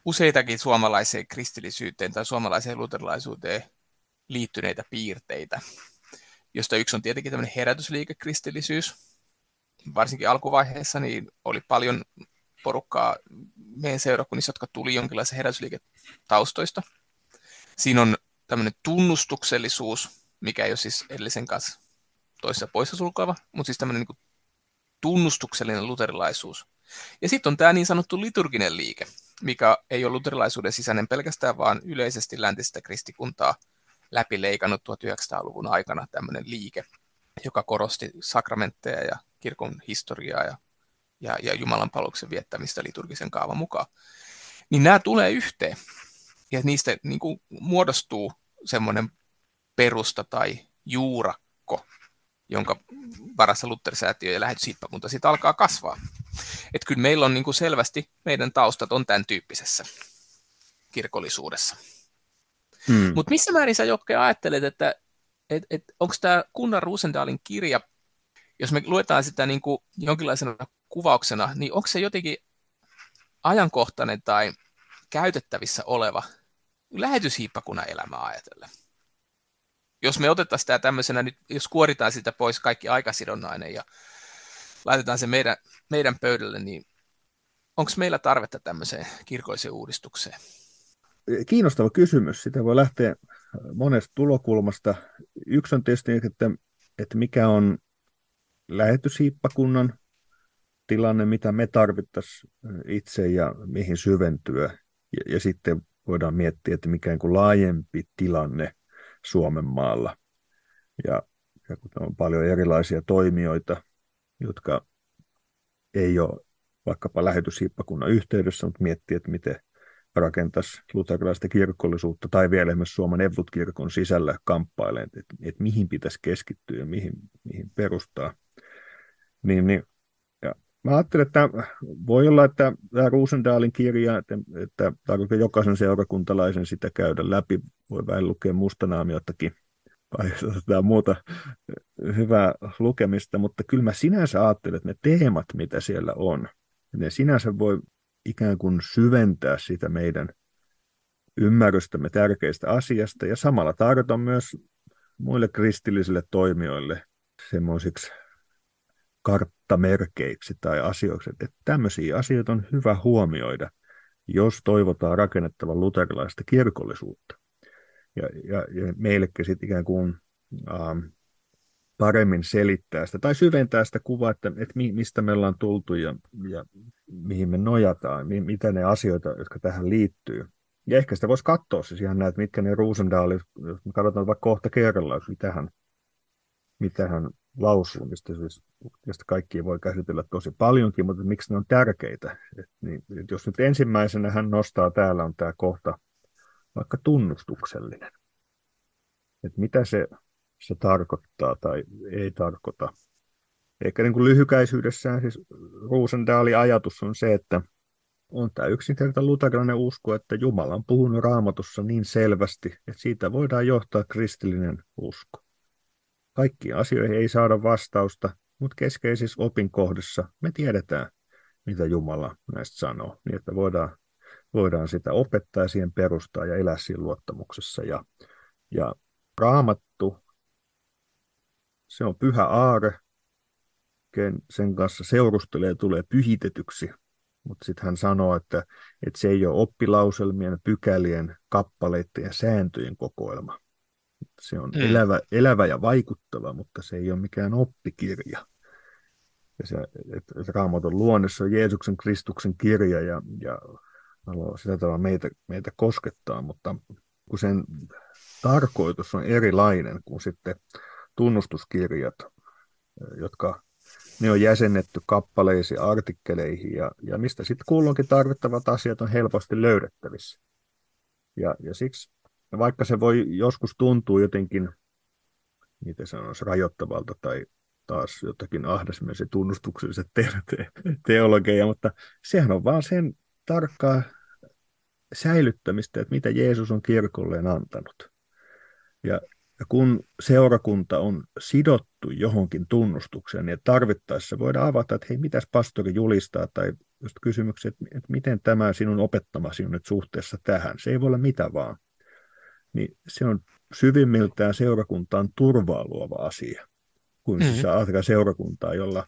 useitakin suomalaiseen kristillisyyteen tai suomalaiseen luterilaisuuteen liittyneitä piirteitä, josta yksi on tietenkin tämmöinen herätysliikekristillisyys. Varsinkin alkuvaiheessa niin oli paljon porukkaa meidän seurakunnissa, jotka tuli jonkinlaisen herätysliiketaustoista. Siinä on tämmöinen tunnustuksellisuus, mikä ei ole siis edellisen kanssa toisessa poissa sulkava, mutta siis tämmöinen niin tunnustuksellinen luterilaisuus. Ja sitten on tämä niin sanottu liturginen liike, mikä ei ole luterilaisuuden sisäinen pelkästään, vaan yleisesti läntistä kristikuntaa läpileikannut 1900-luvun aikana tämmöinen liike, joka korosti sakramentteja ja kirkon historiaa ja, ja, ja Jumalan palveluksen viettämistä liturgisen kaavan mukaan. Niin nämä tulee yhteen ja niistä niin kuin muodostuu semmoinen perusta tai juurakko, jonka varassa Luther-säätiö ja lähetyshiippakunta siitä alkaa kasvaa. Että kyllä meillä on niin kuin selvästi, meidän taustat on tämän tyyppisessä kirkollisuudessa. Hmm. Mutta missä määrin sä Jokke ajattelet, että et, et, onko tämä Kunnar Rusendalin kirja, jos me luetaan sitä niin kuin jonkinlaisena kuvauksena, niin onko se jotenkin ajankohtainen tai käytettävissä oleva lähetyshiippakunnan elämää ajatellen? Jos me otetaan sitä tämmöisenä, nyt, jos kuoritaan sitä pois kaikki aikasidonnainen ja laitetaan se meidän, meidän pöydälle, niin onko meillä tarvetta tämmöiseen kirkolliseen uudistukseen? Kiinnostava kysymys. Sitä voi lähteä monesta tulokulmasta. Yksi on tietysti, että, että mikä on lähetyshiippakunnan tilanne, mitä me tarvittaisiin itse ja mihin syventyä. Ja, ja sitten voidaan miettiä, että mikä on laajempi tilanne Suomen maalla. Ja, ja kun on paljon erilaisia toimijoita, jotka ei ole vaikkapa lähetyshiippakunnan yhteydessä, mutta miettii, että miten rakentaisi luterilaista kirkollisuutta tai vielä myös Suomen Evlut-kirkon sisällä kamppaileen, että, että mihin pitäisi keskittyä ja mihin, mihin perustaa. Niin, niin, mä ajattelen, että voi olla, että tämä Ruusendaalin kirja, että, että tarvitsee jokaisen seurakuntalaisen sitä käydä läpi, voi vähän lukea mustanaamiotakin tai jotain muuta hyvää lukemista, mutta kyllä mä sinänsä ajattelen, että ne teemat, mitä siellä on, ne sinänsä voi ikään kuin syventää sitä meidän ymmärrystämme tärkeistä asiasta. Ja samalla tarjota myös muille kristillisille toimijoille semmoisiksi karttamerkeiksi tai asioiksi, että tämmöisiä asioita on hyvä huomioida, jos toivotaan rakennettavan luterilaista kirkollisuutta. Ja, ja, ja meillekin sitten ikään kuin ähm, paremmin selittää sitä tai syventää sitä kuvaa, että, että mistä me ollaan tultu ja, ja mihin me nojataan, mitä ne asioita, jotka tähän liittyy. Ja ehkä sitä voisi katsoa siis ihan näitä, mitkä ne Roosendaalit, jos me katsotaan vaikka kohta kerrallaan, mitä hän, mitä mistä siis, josta kaikki voi käsitellä tosi paljonkin, mutta miksi ne on tärkeitä. Et niin, et jos nyt ensimmäisenä hän nostaa täällä on tämä kohta vaikka tunnustuksellinen. Että mitä se se tarkoittaa tai ei tarkoita. Ehkä niin kuin lyhykäisyydessään siis Ruusendaalin ajatus on se, että on tämä yksinkertainen luterilainen usko, että Jumala on puhunut raamatussa niin selvästi, että siitä voidaan johtaa kristillinen usko. Kaikkiin asioihin ei saada vastausta, mutta keskeisissä opinkohdissa me tiedetään, mitä Jumala näistä sanoo, niin että voidaan, voidaan sitä opettaa ja siihen perustaa ja elää siinä luottamuksessa. Ja, ja raamattu, se on pyhä aare, sen kanssa seurustelee ja tulee pyhitetyksi, mutta sitten hän sanoo, että, että se ei ole oppilauselmien, pykälien, kappaleiden ja sääntöjen kokoelma. Se on mm. elävä, elävä ja vaikuttava, mutta se ei ole mikään oppikirja. Ja se, että, Raamatun luonnessa on Jeesuksen Kristuksen kirja ja, ja haluaa sitä tavalla meitä, meitä koskettaa, mutta kun sen tarkoitus on erilainen kuin sitten tunnustuskirjat, jotka ne on jäsennetty kappaleisiin, artikkeleihin ja, ja mistä sitten kulloinkin tarvittavat asiat on helposti löydettävissä. Ja, ja siksi, vaikka se voi joskus tuntua jotenkin, miten sanoisi, rajoittavalta tai taas jotakin ahdasmielisen tunnustukselliset te- te- teologeja, mutta sehän on vaan sen tarkkaa säilyttämistä, että mitä Jeesus on kirkolleen antanut. Ja ja kun seurakunta on sidottu johonkin tunnustukseen, niin tarvittaessa voidaan avata, että hei, mitäs pastori julistaa, tai just kysymyksiä, että, että miten tämä sinun opettamasi on nyt suhteessa tähän. Se ei voi olla mitä vaan. Niin se on syvimmiltään seurakuntaan turvaa luova asia, kuin mm-hmm. siis ajatella seurakuntaa, jolla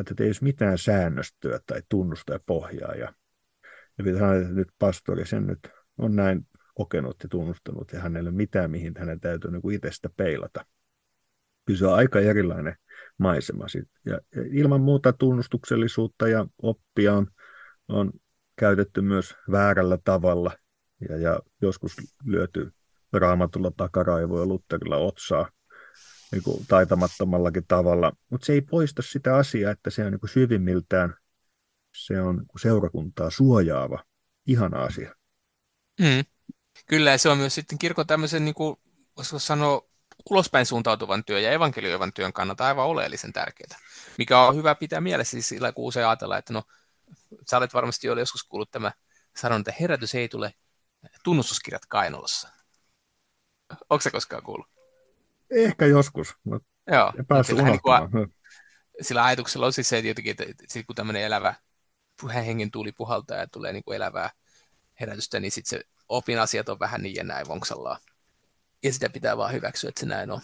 että ei olisi mitään säännöstöä tai tunnusta ja pohjaa. Ja, ja pitää sanoa, että nyt pastori sen nyt on näin kokenut ja tunnustanut ja hänelle mitään, mihin hänen täytyy niin kuin itsestä peilata. Kyllä se on aika erilainen maisema. Ja, ja ilman muuta tunnustuksellisuutta ja oppia on, on käytetty myös väärällä tavalla ja, ja joskus lyöty raamatulla takaraivoa Lutterilla otsaa niin kuin taitamattomallakin tavalla. Mutta se ei poista sitä asiaa, että se on niin kuin syvimmiltään se on seurakuntaa suojaava, ihana asia. Mm. Kyllä, se on myös sitten kirkon tämmöisen, niin kuin, voisiko sanoa, ulospäin suuntautuvan työn ja evankelioivan työn kannalta aivan oleellisen tärkeää. Mikä on hyvä pitää mielessä siis sillä, kun usein ajatellaan, että no, sä olet varmasti jo joskus kuullut tämä sanon, että herätys ei tule tunnustuskirjat kainalossa. Onko se koskaan kuullut? Ehkä joskus, mutta Joo, päässyt niin kuin, sillä ajatuksella on siis se, että jotenkin, että, että kun tämmöinen elävä hengen tuuli puhaltaa ja tulee niin kuin elävää herätystä, niin sitten se opin asiat on vähän niin ja näin vonksallaan. Ja sitä pitää vaan hyväksyä, että se näin on.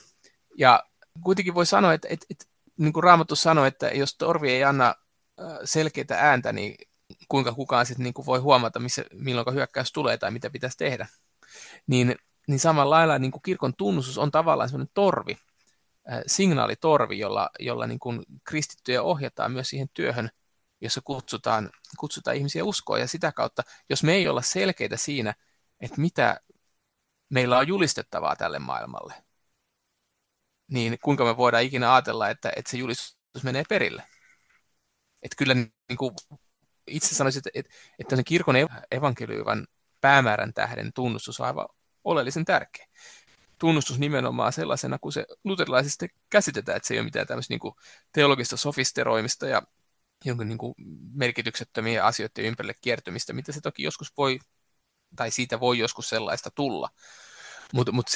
Ja kuitenkin voi sanoa, että, että, että niin kuin Raamattu sanoi, että jos torvi ei anna selkeitä ääntä, niin kuinka kukaan sitten niin kuin voi huomata, missä, milloin hyökkäys tulee tai mitä pitäisi tehdä. Niin, niin samalla lailla niin kuin kirkon tunnustus on tavallaan sellainen torvi, signaalitorvi, jolla, jolla niin kuin kristittyjä ohjataan myös siihen työhön, jossa kutsutaan, kutsutaan ihmisiä uskoa. Ja sitä kautta, jos me ei olla selkeitä siinä, että mitä meillä on julistettavaa tälle maailmalle, niin kuinka me voidaan ikinä ajatella, että, että se julistus menee perille. Että kyllä niin kuin itse sanoisin, että, että, että kirkon evankelioivan päämäärän tähden tunnustus on aivan oleellisen tärkeä. Tunnustus nimenomaan sellaisena, kun se luterilaisesti käsitetään, että se ei ole mitään tämmöistä niin kuin teologista sofisteroimista ja jonkun niin kuin merkityksettömiä asioiden ympärille kiertymistä, mitä se toki joskus voi tai siitä voi joskus sellaista tulla. Mutta mut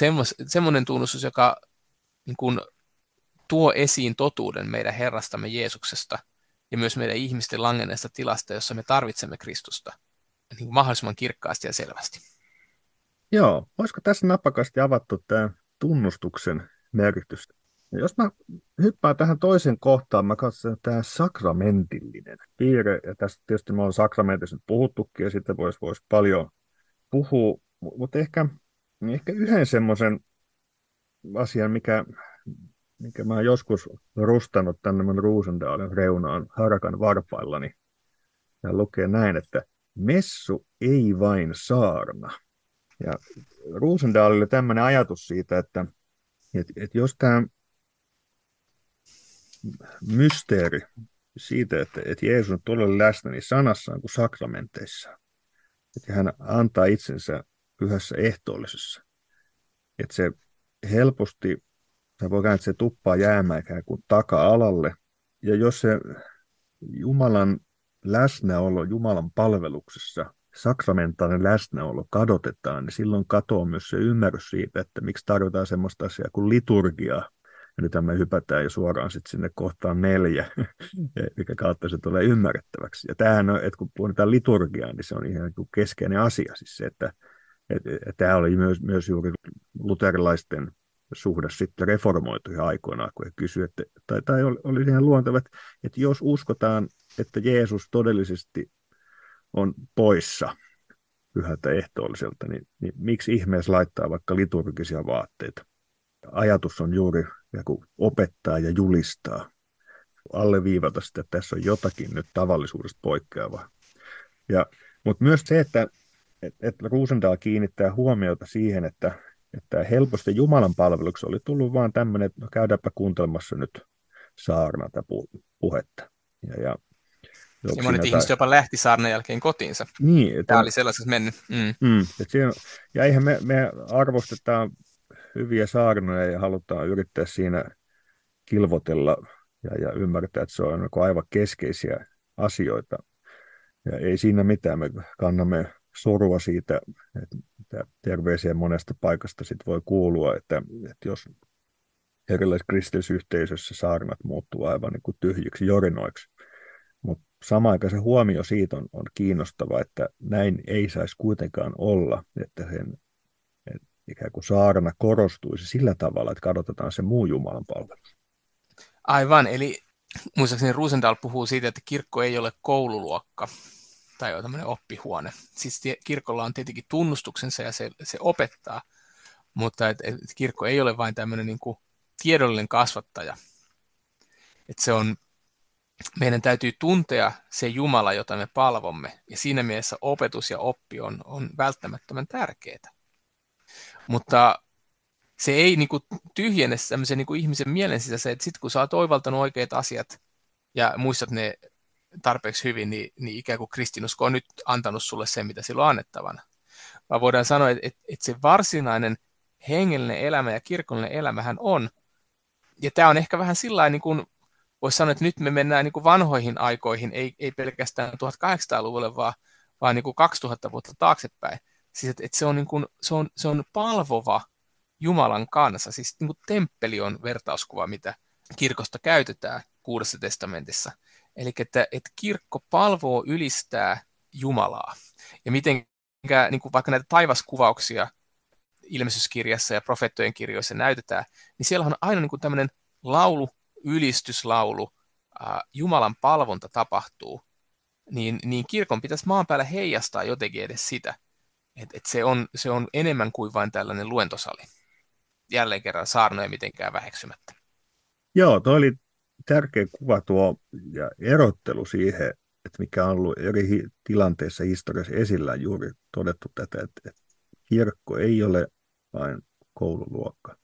semmoinen tunnustus, joka niin kun, tuo esiin totuuden meidän Herrastamme Jeesuksesta ja myös meidän ihmisten langenneesta tilasta, jossa me tarvitsemme Kristusta niin mahdollisimman kirkkaasti ja selvästi. Joo, olisiko tässä napakasti avattu tämä tunnustuksen merkitys? Jos mä hyppään tähän toisen kohtaan, mä katson tämä sakramentillinen piirre, ja tästä tietysti me on sakramentissa puhuttukin, ja sitten voisi vois paljon puhuu, mutta ehkä, ehkä yhden semmoisen asian, mikä, mikä mä oon joskus rustannut tänne mun Ruusendaalin reunaan harakan varpaillani. Ja lukee näin, että messu ei vain saarna. Ja Ruusendaalille tämmöinen ajatus siitä, että, että, että jos tämä mysteeri siitä, että, että Jeesus on todella läsnä niin sanassaan kuin sakramenteissa, että hän antaa itsensä pyhässä ehtoollisessa. Että se helposti, se voi että se tuppaa jäämään ikään kuin taka-alalle, ja jos se Jumalan läsnäolo Jumalan palveluksessa, sakramentainen läsnäolo kadotetaan, niin silloin katoaa myös se ymmärrys siitä, että miksi tarvitaan semmoista asiaa kuin liturgiaa. Ja nyt me hypätään jo suoraan sitten sinne kohtaan neljä, mikä kautta se tulee ymmärrettäväksi. Ja tämähän on, että kun puhutaan liturgiaa, niin se on ihan keskeinen asia. Siis se, että, että, että tämä oli myös, myös juuri luterilaisten suhde sitten reformoituihin aikoinaan, kun he kysyivät, että, tai, tai oli, oli ihan luontevat, että jos uskotaan, että Jeesus todellisesti on poissa pyhältä ehtoolliselta, niin, niin miksi ihmeessä laittaa vaikka liturgisia vaatteita? Ajatus on juuri opettaa ja julistaa, alleviivata sitä, että tässä on jotakin nyt tavallisuudesta poikkeavaa. Ja, mutta myös se, että, että, että Ruusendaal kiinnittää huomiota siihen, että, että helposti Jumalan palveluksi oli tullut vaan tämmöinen, että no käydäänpä kuuntelemassa nyt saarnata puhetta. Ja, ja, ja monet ihmiset tai... jopa lähti saarnan jälkeen kotiinsa. Niin, Tämä on... oli sellaisessa mennyt. Mm. Mm, että siinä, ja eihän me, me arvostetaan hyviä saarnoja ja halutaan yrittää siinä kilvotella ja, ja ymmärtää, että se on niin aivan keskeisiä asioita. Ja ei siinä mitään, me kannamme sorua siitä, että terveisiä monesta paikasta sit voi kuulua, että, että jos erilaisissa kristillisyhteisössä saarnat muuttuu aivan niin kuin tyhjiksi jorinoiksi. Mutta samaan aikaan se huomio siitä on, on kiinnostava, että näin ei saisi kuitenkaan olla, että sen ikään kuin saarna korostuisi sillä tavalla, että kadotetaan se muu Jumalan palvelus. Aivan, eli muistaakseni Rusendahl puhuu siitä, että kirkko ei ole koululuokka, tai on tämmöinen oppihuone. Siis kirkolla on tietenkin tunnustuksensa ja se, se opettaa, mutta et, et kirkko ei ole vain tämmöinen niin kuin tiedollinen kasvattaja. Et se on, meidän täytyy tuntea se Jumala, jota me palvomme, ja siinä mielessä opetus ja oppi on, on välttämättömän tärkeää. Mutta se ei niin kuin, tyhjene sellaisen niin kuin ihmisen mielen sisässä, että sitten kun sä oot oivaltanut oikeat asiat ja muistat ne tarpeeksi hyvin, niin, niin ikään kuin kristinusko on nyt antanut sulle sen, mitä sillä on annettavana. Vaan voidaan sanoa, että, että, että se varsinainen hengellinen elämä ja kirkollinen elämähän on, ja tämä on ehkä vähän sillä niin voisi sanoa, että nyt me mennään niin kuin vanhoihin aikoihin, ei, ei pelkästään 1800-luvulle, vaan, vaan niin kuin 2000 vuotta taaksepäin. Siis että, että se, on niin kuin, se, on, se on palvova Jumalan kanssa. Siis niin kuin temppeli on vertauskuva, mitä kirkosta käytetään Kuudessa testamentissa. Eli että, että kirkko palvoo ylistää Jumalaa. Ja miten niin kuin vaikka näitä taivaskuvauksia ilmestyskirjassa ja profeettojen kirjoissa näytetään, niin siellä on aina niin kuin tämmöinen laulu, ylistyslaulu, Jumalan palvonta tapahtuu, niin, niin kirkon pitäisi maan päällä heijastaa jotenkin edes sitä, että et se, on, se on enemmän kuin vain tällainen luentosali. Jälleen kerran saarnoja mitenkään väheksymättä. Joo, tuo oli tärkeä kuva tuo ja erottelu siihen, että mikä on ollut eri tilanteissa historiassa esillä juuri todettu tätä, että, että kirkko ei ole vain koululuokka,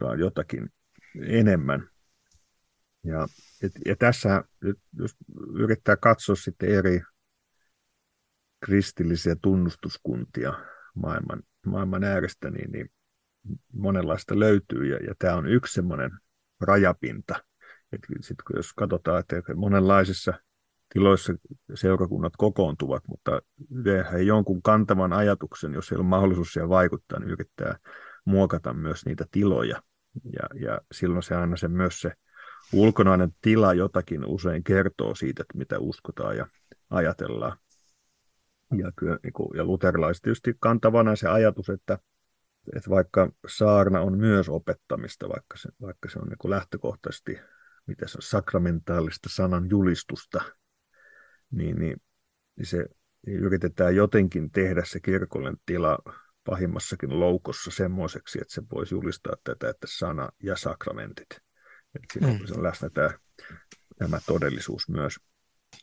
vaan jotakin enemmän. Ja, et, ja tässä, jos yrittää katsoa sitten eri kristillisiä tunnustuskuntia maailman, maailman äärestä, niin, niin monenlaista löytyy, ja, ja tämä on yksi semmoinen rajapinta. Sitten jos katsotaan, että monenlaisissa tiloissa seurakunnat kokoontuvat, mutta he jonkun kantavan ajatuksen, jos ei ole mahdollisuus siellä vaikuttaa, niin yrittää muokata myös niitä tiloja. Ja, ja silloin se aina se myös se ulkonainen tila jotakin usein kertoo siitä, että mitä uskotaan ja ajatellaan. Ja, niin ja luterilaiset tietysti kantavana se ajatus, että, että vaikka saarna on myös opettamista, vaikka se, vaikka se on niin lähtökohtaisesti mitä se on, sakramentaalista sanan julistusta, niin, niin, niin se niin yritetään jotenkin tehdä se kirkollinen tila pahimmassakin loukossa semmoiseksi, että se voisi julistaa tätä, että sana ja sakramentit. Siinä mm. on läsnä tämä, tämä todellisuus myös.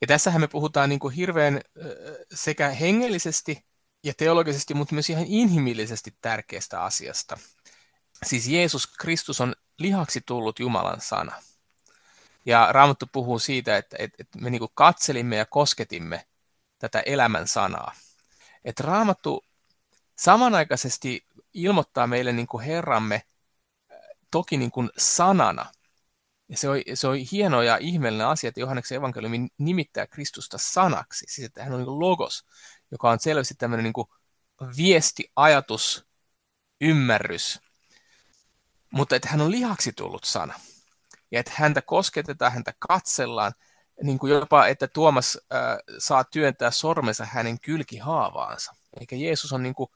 Ja tässähän me puhutaan niin kuin hirveän sekä hengellisesti ja teologisesti, mutta myös ihan inhimillisesti tärkeästä asiasta. Siis Jeesus Kristus on lihaksi tullut Jumalan sana. Ja Raamattu puhuu siitä, että, että, että me niin kuin katselimme ja kosketimme tätä elämän sanaa. Että Raamattu samanaikaisesti ilmoittaa meille niin kuin Herramme toki niin kuin sanana, Ja se on, se on hieno ja ihmeellinen asia, että Johanneksen evankeliumi nimittää Kristusta sanaksi, siis että hän on niin logos, joka on selvästi tämmöinen niin viesti, ajatus, ymmärrys, mutta että hän on lihaksi tullut sana. Ja että häntä kosketetaan, häntä katsellaan, niin kuin jopa, että Tuomas äh, saa työntää sormensa hänen kylkihaavaansa. Eikä Jeesus on, niin kuin,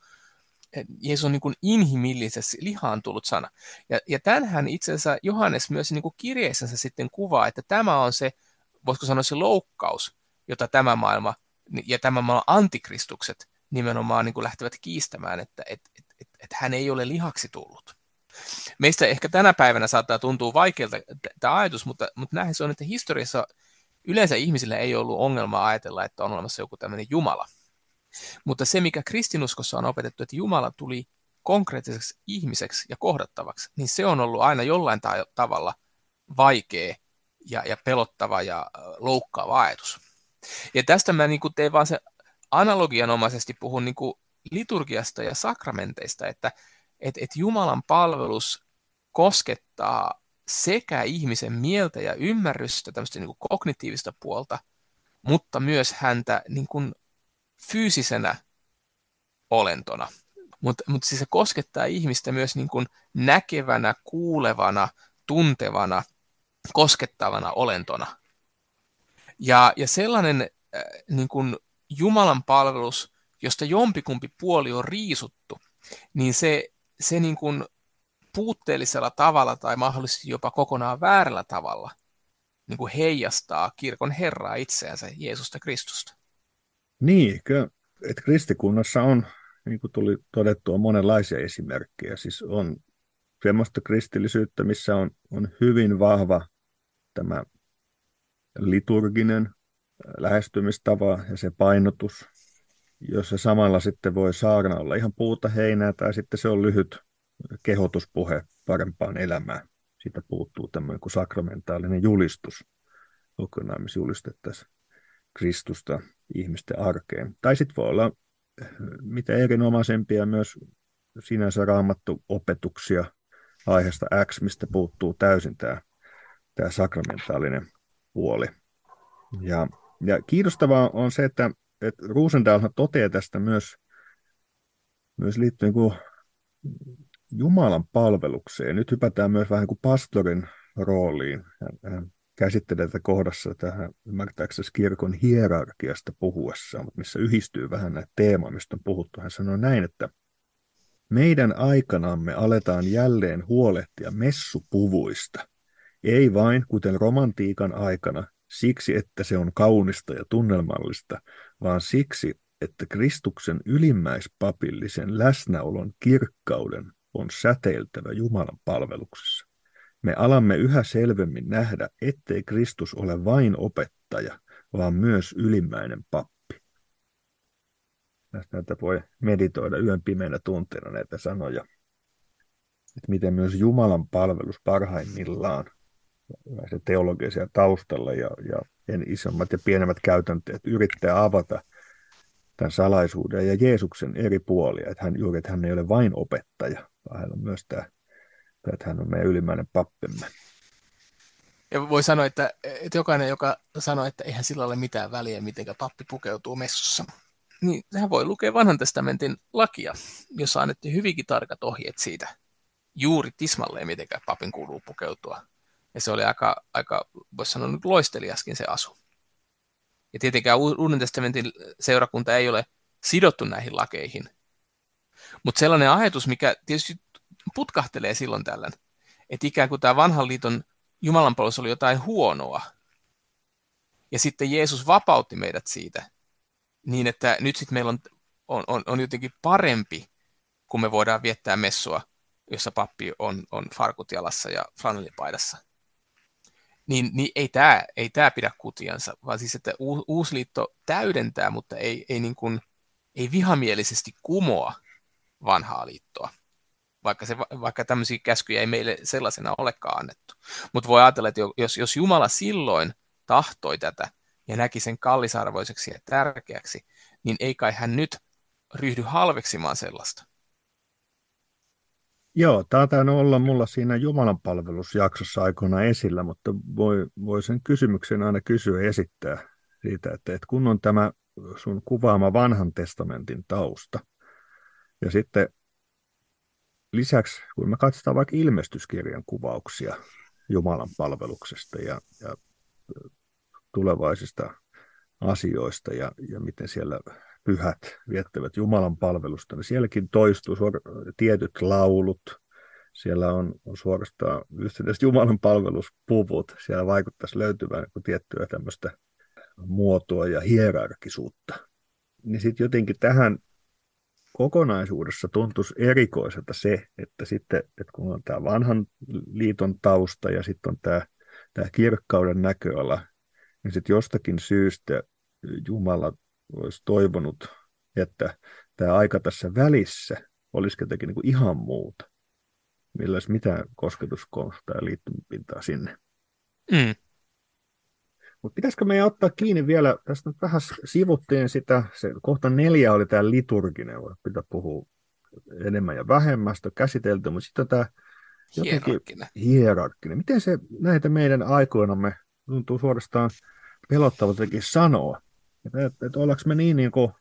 Jeesus on niin kuin inhimillisessä lihaan tullut sana. Ja, ja tämänhän itse asiassa Johannes myös niin kuin kirjeissänsä sitten kuvaa, että tämä on se, voisiko sanoa se loukkaus, jota tämä maailma ja tämä maailman antikristukset nimenomaan niin kuin lähtevät kiistämään, että et, et, et, et hän ei ole lihaksi tullut. Meistä ehkä tänä päivänä saattaa tuntua vaikealta tämä ajatus, mutta, mutta näin se on, että historiassa yleensä ihmisillä ei ollut ongelmaa ajatella, että on olemassa joku tämmöinen Jumala. Mutta se, mikä kristinuskossa on opetettu, että Jumala tuli konkreettiseksi ihmiseksi ja kohdattavaksi, niin se on ollut aina jollain ta- tavalla vaikea ja, ja pelottava ja loukkaava ajatus. Ja tästä mä niin tein vaan se analogianomaisesti puhun niin liturgiasta ja sakramenteista, että et, et Jumalan palvelus koskettaa sekä ihmisen mieltä ja ymmärrystä, tämmöistä niin kognitiivista puolta, mutta myös häntä niin kuin fyysisenä olentona. Mutta mut siis se koskettaa ihmistä myös niin kuin näkevänä, kuulevana, tuntevana, koskettavana olentona. Ja, ja sellainen äh, niin kuin Jumalan palvelus, josta jompikumpi puoli on riisuttu, niin se, se niin kuin puutteellisella tavalla tai mahdollisesti jopa kokonaan väärällä tavalla niin kuin heijastaa kirkon Herraa itseänsä, Jeesusta Kristusta. Niin, että kristikunnassa on, niin kuin tuli todettua, monenlaisia esimerkkejä. Siis on semmoista kristillisyyttä, missä on, on hyvin vahva tämä liturginen lähestymistava ja se painotus, jossa samalla sitten voi saarna olla ihan puuta heinää tai sitten se on lyhyt kehotuspuhe parempaan elämään. Siitä puuttuu tämmöinen kuin sakramentaalinen julistus kokonaan, missä julistettaisiin Kristusta ihmisten arkeen. Tai sitten voi olla mitä erinomaisempia myös sinänsä raamattu opetuksia aiheesta X, mistä puuttuu täysin tämä, tämä sakramentaalinen puoli. Ja, ja kiinnostavaa on se, että, että Rosendahl toteaa tästä myös, myös liittyen kuin Jumalan palvelukseen. Nyt hypätään myös vähän kuin pastorin rooliin. Hän, hän käsittelee tätä kohdassa tähän ymmärtääkseni kirkon hierarkiasta puhuessa, mutta missä yhdistyy vähän näitä teemoja, mistä on puhuttu. Hän sanoi näin, että meidän aikanamme aletaan jälleen huolehtia messupuvuista. Ei vain, kuten romantiikan aikana, siksi, että se on kaunista ja tunnelmallista, vaan siksi, että Kristuksen ylimmäispapillisen läsnäolon kirkkauden on säteiltävä Jumalan palveluksessa. Me alamme yhä selvemmin nähdä, ettei Kristus ole vain opettaja, vaan myös ylimmäinen pappi. Näitä voi meditoida yön pimeänä tunteina näitä sanoja. Että miten myös Jumalan palvelus parhaimmillaan se teologisia taustalla ja, ja isommat ja pienemmät käytänteet yrittää avata tämän salaisuuden ja Jeesuksen eri puolia, että hän, juuri, että hän ei ole vain opettaja, vaan hän on myös tämä, että hän on meidän ylimmäinen pappimme. Ja voi sanoa, että, että jokainen, joka sanoo, että eihän sillä ole mitään väliä, miten pappi pukeutuu messussa, niin hän voi lukea vanhan testamentin lakia, jossa annettiin hyvinkin tarkat ohjeet siitä, juuri tismalleen, miten papin kuuluu pukeutua. Ja se oli aika, aika voisi sanoa nyt loisteliaskin se asu. Ja tietenkään Uuden testamentin seurakunta ei ole sidottu näihin lakeihin. Mutta sellainen ajatus, mikä tietysti putkahtelee silloin tällän, että ikään kuin tämä vanhan liiton Jumalanpalvelus oli jotain huonoa. Ja sitten Jeesus vapautti meidät siitä, niin että nyt sitten meillä on, on, on, on jotenkin parempi, kun me voidaan viettää messua, jossa pappi on, on farkut jalassa ja flanellipaidassa niin, niin ei tämä ei tää pidä kutiansa, vaan siis, että uusi liitto täydentää, mutta ei, ei, niin kuin, ei vihamielisesti kumoa vanhaa liittoa, vaikka, se, vaikka tämmöisiä käskyjä ei meille sellaisena olekaan annettu. Mutta voi ajatella, että jos, jos Jumala silloin tahtoi tätä ja näki sen kallisarvoiseksi ja tärkeäksi, niin ei kai hän nyt ryhdy halveksimaan sellaista. Joo, tämä on tainnut olla mulla siinä Jumalan palvelusjaksossa aikoina esillä, mutta voi, voi sen kysymyksen aina kysyä esittää siitä, että, että kun on tämä sun kuvaama vanhan testamentin tausta, ja sitten lisäksi, kun me katsotaan vaikka ilmestyskirjan kuvauksia Jumalan palveluksesta ja, ja tulevaisista asioista ja, ja miten siellä pyhät viettävät Jumalan palvelusta, niin sielläkin toistuu suor- tietyt laulut, siellä on, on suorastaan just Jumalan palveluspuvut, siellä vaikuttaisi löytyvän tiettyä tämmöistä muotoa ja hierarkisuutta. Niin sitten jotenkin tähän kokonaisuudessa tuntuisi erikoiselta se, että sitten, että kun on tämä vanhan liiton tausta ja sitten on tämä, tämä kirkkauden näköala, niin sitten jostakin syystä Jumala olisi toivonut, että tämä aika tässä välissä olisi jotenkin niin ihan muuta. Millä olisi mitään kosketuskohtaa ja liittymipintaa sinne. Mm. Mutta pitäisikö meidän ottaa kiinni vielä, tästä nyt vähän sivuttiin sitä, se kohta neljä oli tämä liturginen, pitää puhua enemmän ja vähemmästä käsitelty, mutta sitten tämä hierarkkinen. hierarkkinen. Miten se näitä meidän aikoinamme tuntuu suorastaan pelottavaltakin sanoa? Että, että, että ollaanko me niin, niin kuin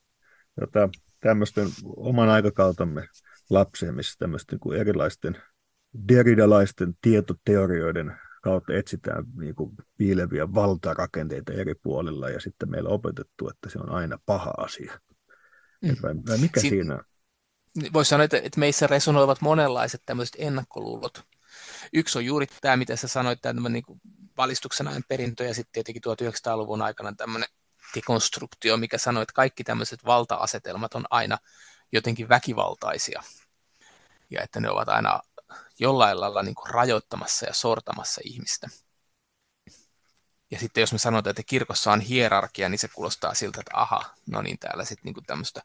jota, tämmöisten oman aikakautamme lapsia, missä tämmöisten kuin erilaisten deridalaisten tietoteorioiden kautta etsitään niin kuin piileviä valtarakenteita eri puolilla ja sitten meillä on opetettu, että se on aina paha asia. Mm. Vai, vai mikä si- siinä on? Voisi sanoa, että, että meissä resonoivat monenlaiset tämmöiset ennakkoluulot. Yksi on juuri tämä, mitä sä sanoit, tämä niin valistuksen ajan perintö ja sitten tietenkin 1900-luvun aikana tämmöinen dekonstruktio, mikä sanoi, että kaikki tämmöiset valta-asetelmat on aina jotenkin väkivaltaisia ja että ne ovat aina jollain lailla niin kuin rajoittamassa ja sortamassa ihmistä. Ja sitten jos me sanotaan, että kirkossa on hierarkia, niin se kuulostaa siltä, että aha, no niin täällä sitten niin tämmöistä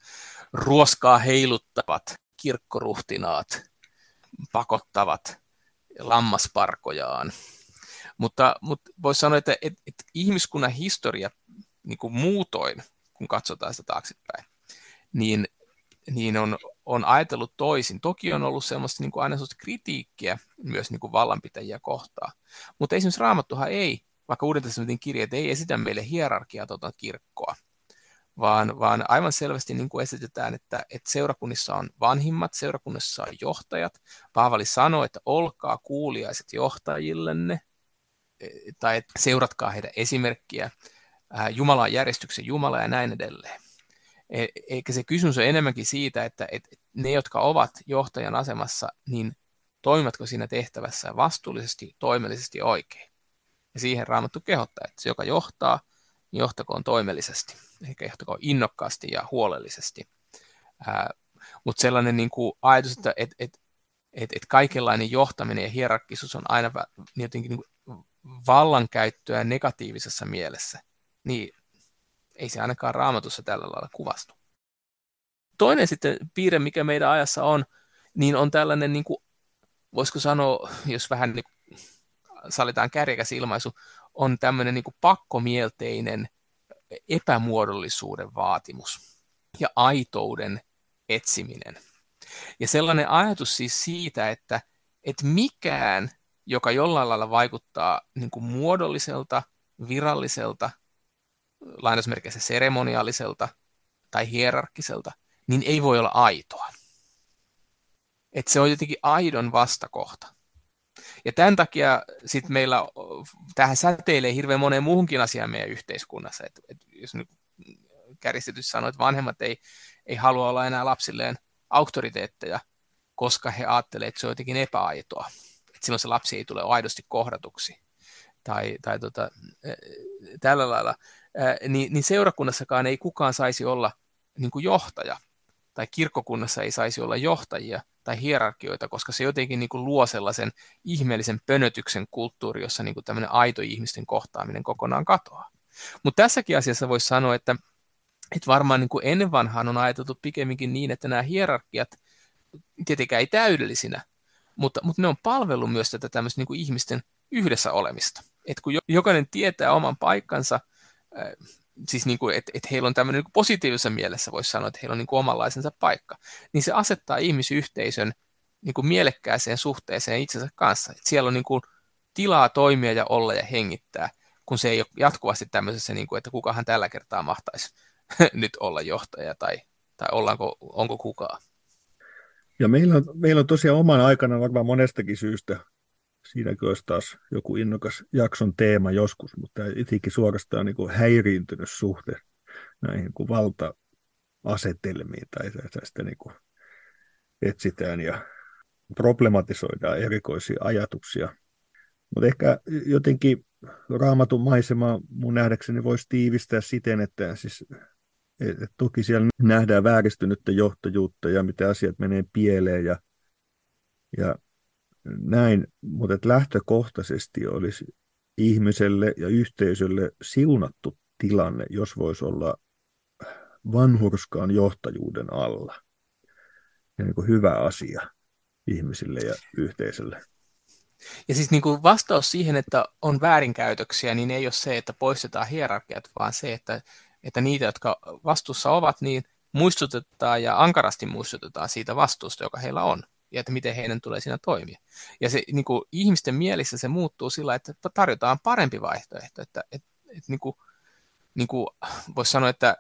ruoskaa heiluttavat kirkkoruhtinaat pakottavat lammasparkojaan. Mutta, mutta voisi sanoa, että, että, että ihmiskunnan historia niin kuin muutoin, kun katsotaan sitä taaksepäin, niin, niin on, on ajatellut toisin. Toki on ollut semmoista niin kuin aina semmoista kritiikkiä myös niin kuin vallanpitäjiä kohtaan. Mutta esimerkiksi Raamattuhan ei, vaikka Uuden testamentin kirjat ei esitä meille hierarkiaa tuota kirkkoa, vaan, vaan aivan selvästi niin kuin esitetään, että, että seurakunnissa on vanhimmat, seurakunnissa on johtajat. Paavali sanoi, että olkaa kuuliaiset johtajillenne, e, tai että seuratkaa heidän esimerkkiä. Jumala järjestyksen Jumala ja näin edelleen. E, eikä se kysymys ole enemmänkin siitä, että, että ne, jotka ovat johtajan asemassa, niin toimivatko siinä tehtävässä vastuullisesti, toimellisesti oikein. Ja siihen Raamattu kehottaa, että se, joka johtaa, niin johtakoon toimellisesti, eikä johtakoon innokkaasti ja huolellisesti. Mutta sellainen niin kuin ajatus, että et, et, et, et kaikenlainen johtaminen ja hierarkkisuus on aina jotenkin niin vallankäyttöä negatiivisessa mielessä, niin ei se ainakaan raamatussa tällä lailla kuvastu. Toinen sitten piirre, mikä meidän ajassa on, niin on tällainen, niin kuin, voisiko sanoa, jos vähän niin kuin, salitaan kärjekäs ilmaisu, on tämmöinen niin kuin pakkomielteinen epämuodollisuuden vaatimus ja aitouden etsiminen. Ja sellainen ajatus siis siitä, että, että mikään, joka jollain lailla vaikuttaa niin kuin muodolliselta, viralliselta, lainausmerkeissä seremoniaaliselta tai hierarkkiselta, niin ei voi olla aitoa. Että se on jotenkin aidon vastakohta. Ja tämän takia sit meillä tähän säteilee hirveän moneen muuhunkin asiaan meidän yhteiskunnassa. Et, et jos nyt kärjistetysti sanoo, että vanhemmat ei, ei halua olla enää lapsilleen auktoriteetteja, koska he ajattelevat, että se on jotenkin epäaitoa. Että silloin se lapsi ei tule aidosti kohdatuksi. Tai, tai tota, tällä lailla niin, niin seurakunnassakaan ei kukaan saisi olla niin kuin johtaja, tai kirkkokunnassa ei saisi olla johtajia tai hierarkioita, koska se jotenkin niin kuin luo sellaisen ihmeellisen pönötyksen kulttuuri, jossa niin kuin tämmöinen aito ihmisten kohtaaminen kokonaan katoaa. Mutta tässäkin asiassa voisi sanoa, että, että varmaan niin kuin ennen vanhaan on ajateltu pikemminkin niin, että nämä hierarkiat tietenkään ei täydellisinä, mutta, mutta ne on palvellut myös tätä tämmöistä niin kuin ihmisten yhdessä olemista. Et kun jokainen tietää oman paikkansa – siis niin kuin, että, että heillä on tämmöinen niin positiivisessa mielessä voisi sanoa, että heillä on niin kuin omanlaisensa paikka, niin se asettaa ihmisyhteisön niin kuin mielekkääseen suhteeseen itsensä kanssa. Et siellä on niin kuin tilaa toimia ja olla ja hengittää, kun se ei ole jatkuvasti tämmöisessä, niin kuin, että kukahan tällä kertaa mahtaisi nyt olla johtaja tai, tai ollaanko, onko kukaan. Ja meillä on, meillä on tosiaan oman aikana varmaan monestakin syystä, siinäkin olisi taas joku innokas jakson teema joskus, mutta itsekin suorastaan niin kuin häiriintynyt suhte näihin kuin valta-asetelmiin tai tästä niin kuin etsitään ja problematisoidaan erikoisia ajatuksia. Mutta ehkä jotenkin raamatun maisema mun nähdäkseni voisi tiivistää siten, että siis et, toki siellä nähdään vääristynyttä johtajuutta ja miten asiat menee pieleen ja, ja näin, mutta että lähtökohtaisesti olisi ihmiselle ja yhteisölle siunattu tilanne, jos voisi olla vanhurskaan johtajuuden alla. Ja niin kuin hyvä asia ihmisille ja yhteisölle. Ja siis niin kuin vastaus siihen, että on väärinkäytöksiä, niin ei ole se, että poistetaan hierarkiat, vaan se, että, että niitä, jotka vastuussa ovat, niin muistutetaan ja ankarasti muistutetaan siitä vastuusta, joka heillä on, ja että miten heidän tulee siinä toimia. Ja se niin kuin ihmisten mielissä se muuttuu sillä, että tarjotaan parempi vaihtoehto, että, että, että niin kuin, niin kuin voisi sanoa, että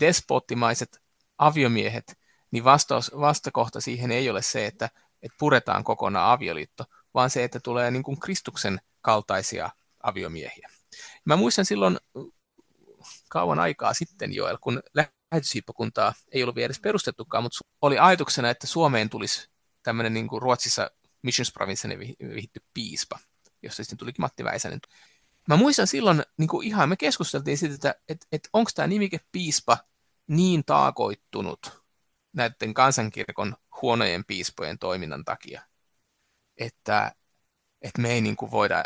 despottimaiset aviomiehet, niin vastaus, vastakohta siihen ei ole se, että, että puretaan kokonaan avioliitto, vaan se, että tulee niin kuin Kristuksen kaltaisia aviomiehiä. Mä muistan silloin kauan aikaa sitten, Joel, kun lähetyshiippakuntaa ei ollut vielä edes perustettukaan, mutta oli ajatuksena, että Suomeen tulisi tämmöinen niin kuin Ruotsissa Missions vihitty piispa, josta sitten tulikin Matti Väisänen. Mä muistan silloin, niin kuin ihan me keskusteltiin siitä, että, että, että onko tämä nimike piispa niin taakoittunut näiden kansankirkon huonojen piispojen toiminnan takia, että, että me ei niin kuin voida,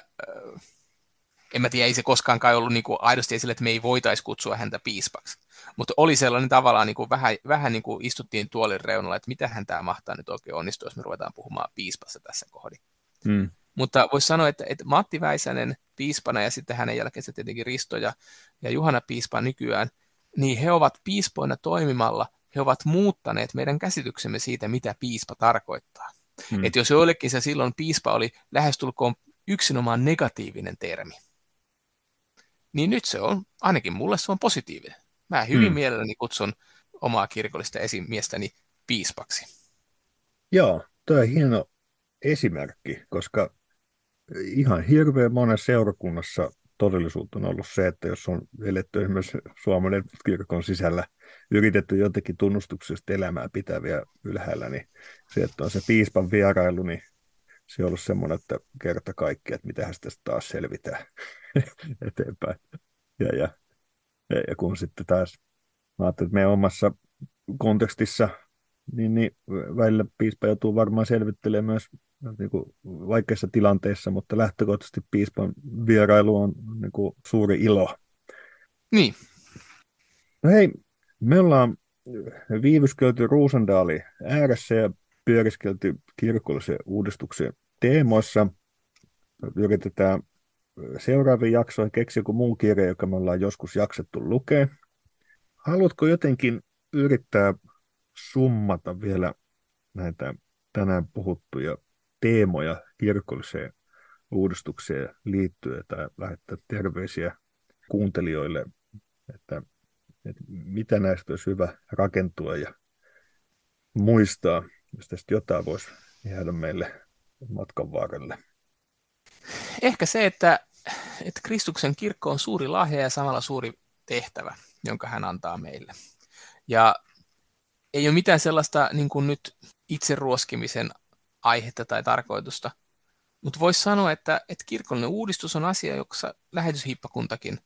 en mä tiedä, ei se koskaan kai ollut niin kuin aidosti esille, että me ei voitaisi kutsua häntä piispaksi. Mutta oli sellainen tavallaan, niin kuin vähän, vähän niin kuin istuttiin tuolin reunalla, että mitä hän tämä mahtaa nyt oikein onnistua, jos me ruvetaan puhumaan piispassa tässä kohdin. Hmm. Mutta voisi sanoa, että, että Matti Väisänen piispana ja sitten hänen jälkeensä tietenkin Risto ja, ja Juhana piispa nykyään, niin he ovat piispoina toimimalla, he ovat muuttaneet meidän käsityksemme siitä, mitä piispa tarkoittaa. Hmm. Että jos joillekin se silloin piispa oli lähestulkoon yksinomaan negatiivinen termi, niin nyt se on, ainakin mulle se on positiivinen. Mä hyvin hmm. mielelläni kutsun omaa kirkollista esimiestäni piispaksi. Joo, tuo on hieno esimerkki, koska ihan hirveän monen seurakunnassa todellisuus on ollut se, että jos on eletty esimerkiksi Suomen kirkon sisällä yritetty jotenkin tunnustuksesta elämää pitäviä ylhäällä, niin se, että on se piispan vierailu, niin se on ollut semmoinen, että kerta kaikki, että mitä tästä taas selvitään eteenpäin. Ja, ja, ja, kun sitten taas mä ajattelin, että meidän omassa kontekstissa, niin, niin välillä piispa joutuu varmaan selvittelemään myös niin kuin vaikeissa tilanteissa, mutta lähtökohtaisesti piispan vierailu on niin kuin suuri ilo. Niin. No hei, me ollaan viivyskelty Ruusandaali ääressä ja pyöriskelty kirkollisen uudistuksen teemoissa. Yritetään seuraavien jaksoihin keksiä joku muu kirja, joka me ollaan joskus jaksettu lukea. Haluatko jotenkin yrittää summata vielä näitä tänään puhuttuja teemoja kirkolliseen uudistukseen liittyen tai lähettää terveisiä kuuntelijoille, että, että mitä näistä olisi hyvä rakentua ja muistaa, jos tästä jotain voisi jäädä meille matkan varrelle. Ehkä se, että, että Kristuksen kirkko on suuri lahja ja samalla suuri tehtävä, jonka hän antaa meille. Ja ei ole mitään sellaista niin kuin nyt itseruoskimisen aihetta tai tarkoitusta. Mutta voisi sanoa, että, että kirkollinen uudistus on asia, jossa lähetyshiippakuntakin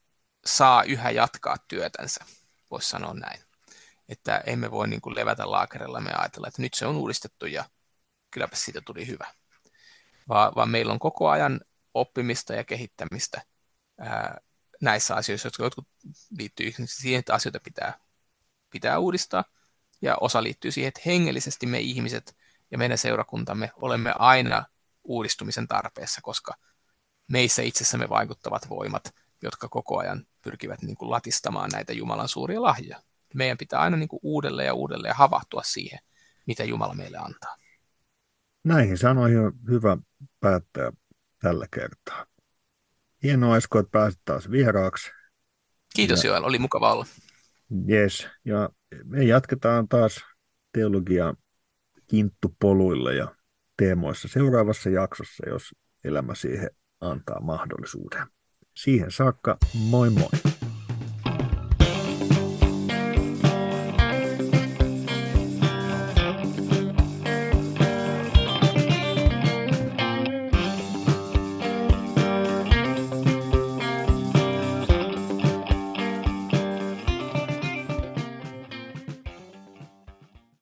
saa yhä jatkaa työtänsä, voisi sanoa näin. Että emme voi niin kuin levätä laakerilla me ajatella, että nyt se on uudistettu ja kylläpä siitä tuli hyvä. Vaan, vaan meillä on koko ajan oppimista ja kehittämistä ää, näissä asioissa, jotka jotkut liittyy siihen, että asioita pitää, pitää uudistaa, ja osa liittyy siihen, että hengellisesti me ihmiset ja meidän seurakuntamme olemme aina uudistumisen tarpeessa, koska meissä itsessämme vaikuttavat voimat, jotka koko ajan pyrkivät niin kuin latistamaan näitä Jumalan suuria lahjoja. Meidän pitää aina niin kuin uudelleen ja uudelleen havahtua siihen, mitä Jumala meille antaa. näihin sanoihin on hyvä päättää tällä kertaa. Hienoa, Esko, että pääsit taas vieraaksi. Kiitos ja, Joel, oli mukava olla. Yes, ja me jatketaan taas teologia kinttupoluilla ja teemoissa seuraavassa jaksossa, jos elämä siihen antaa mahdollisuuden. Siihen saakka, moi moi!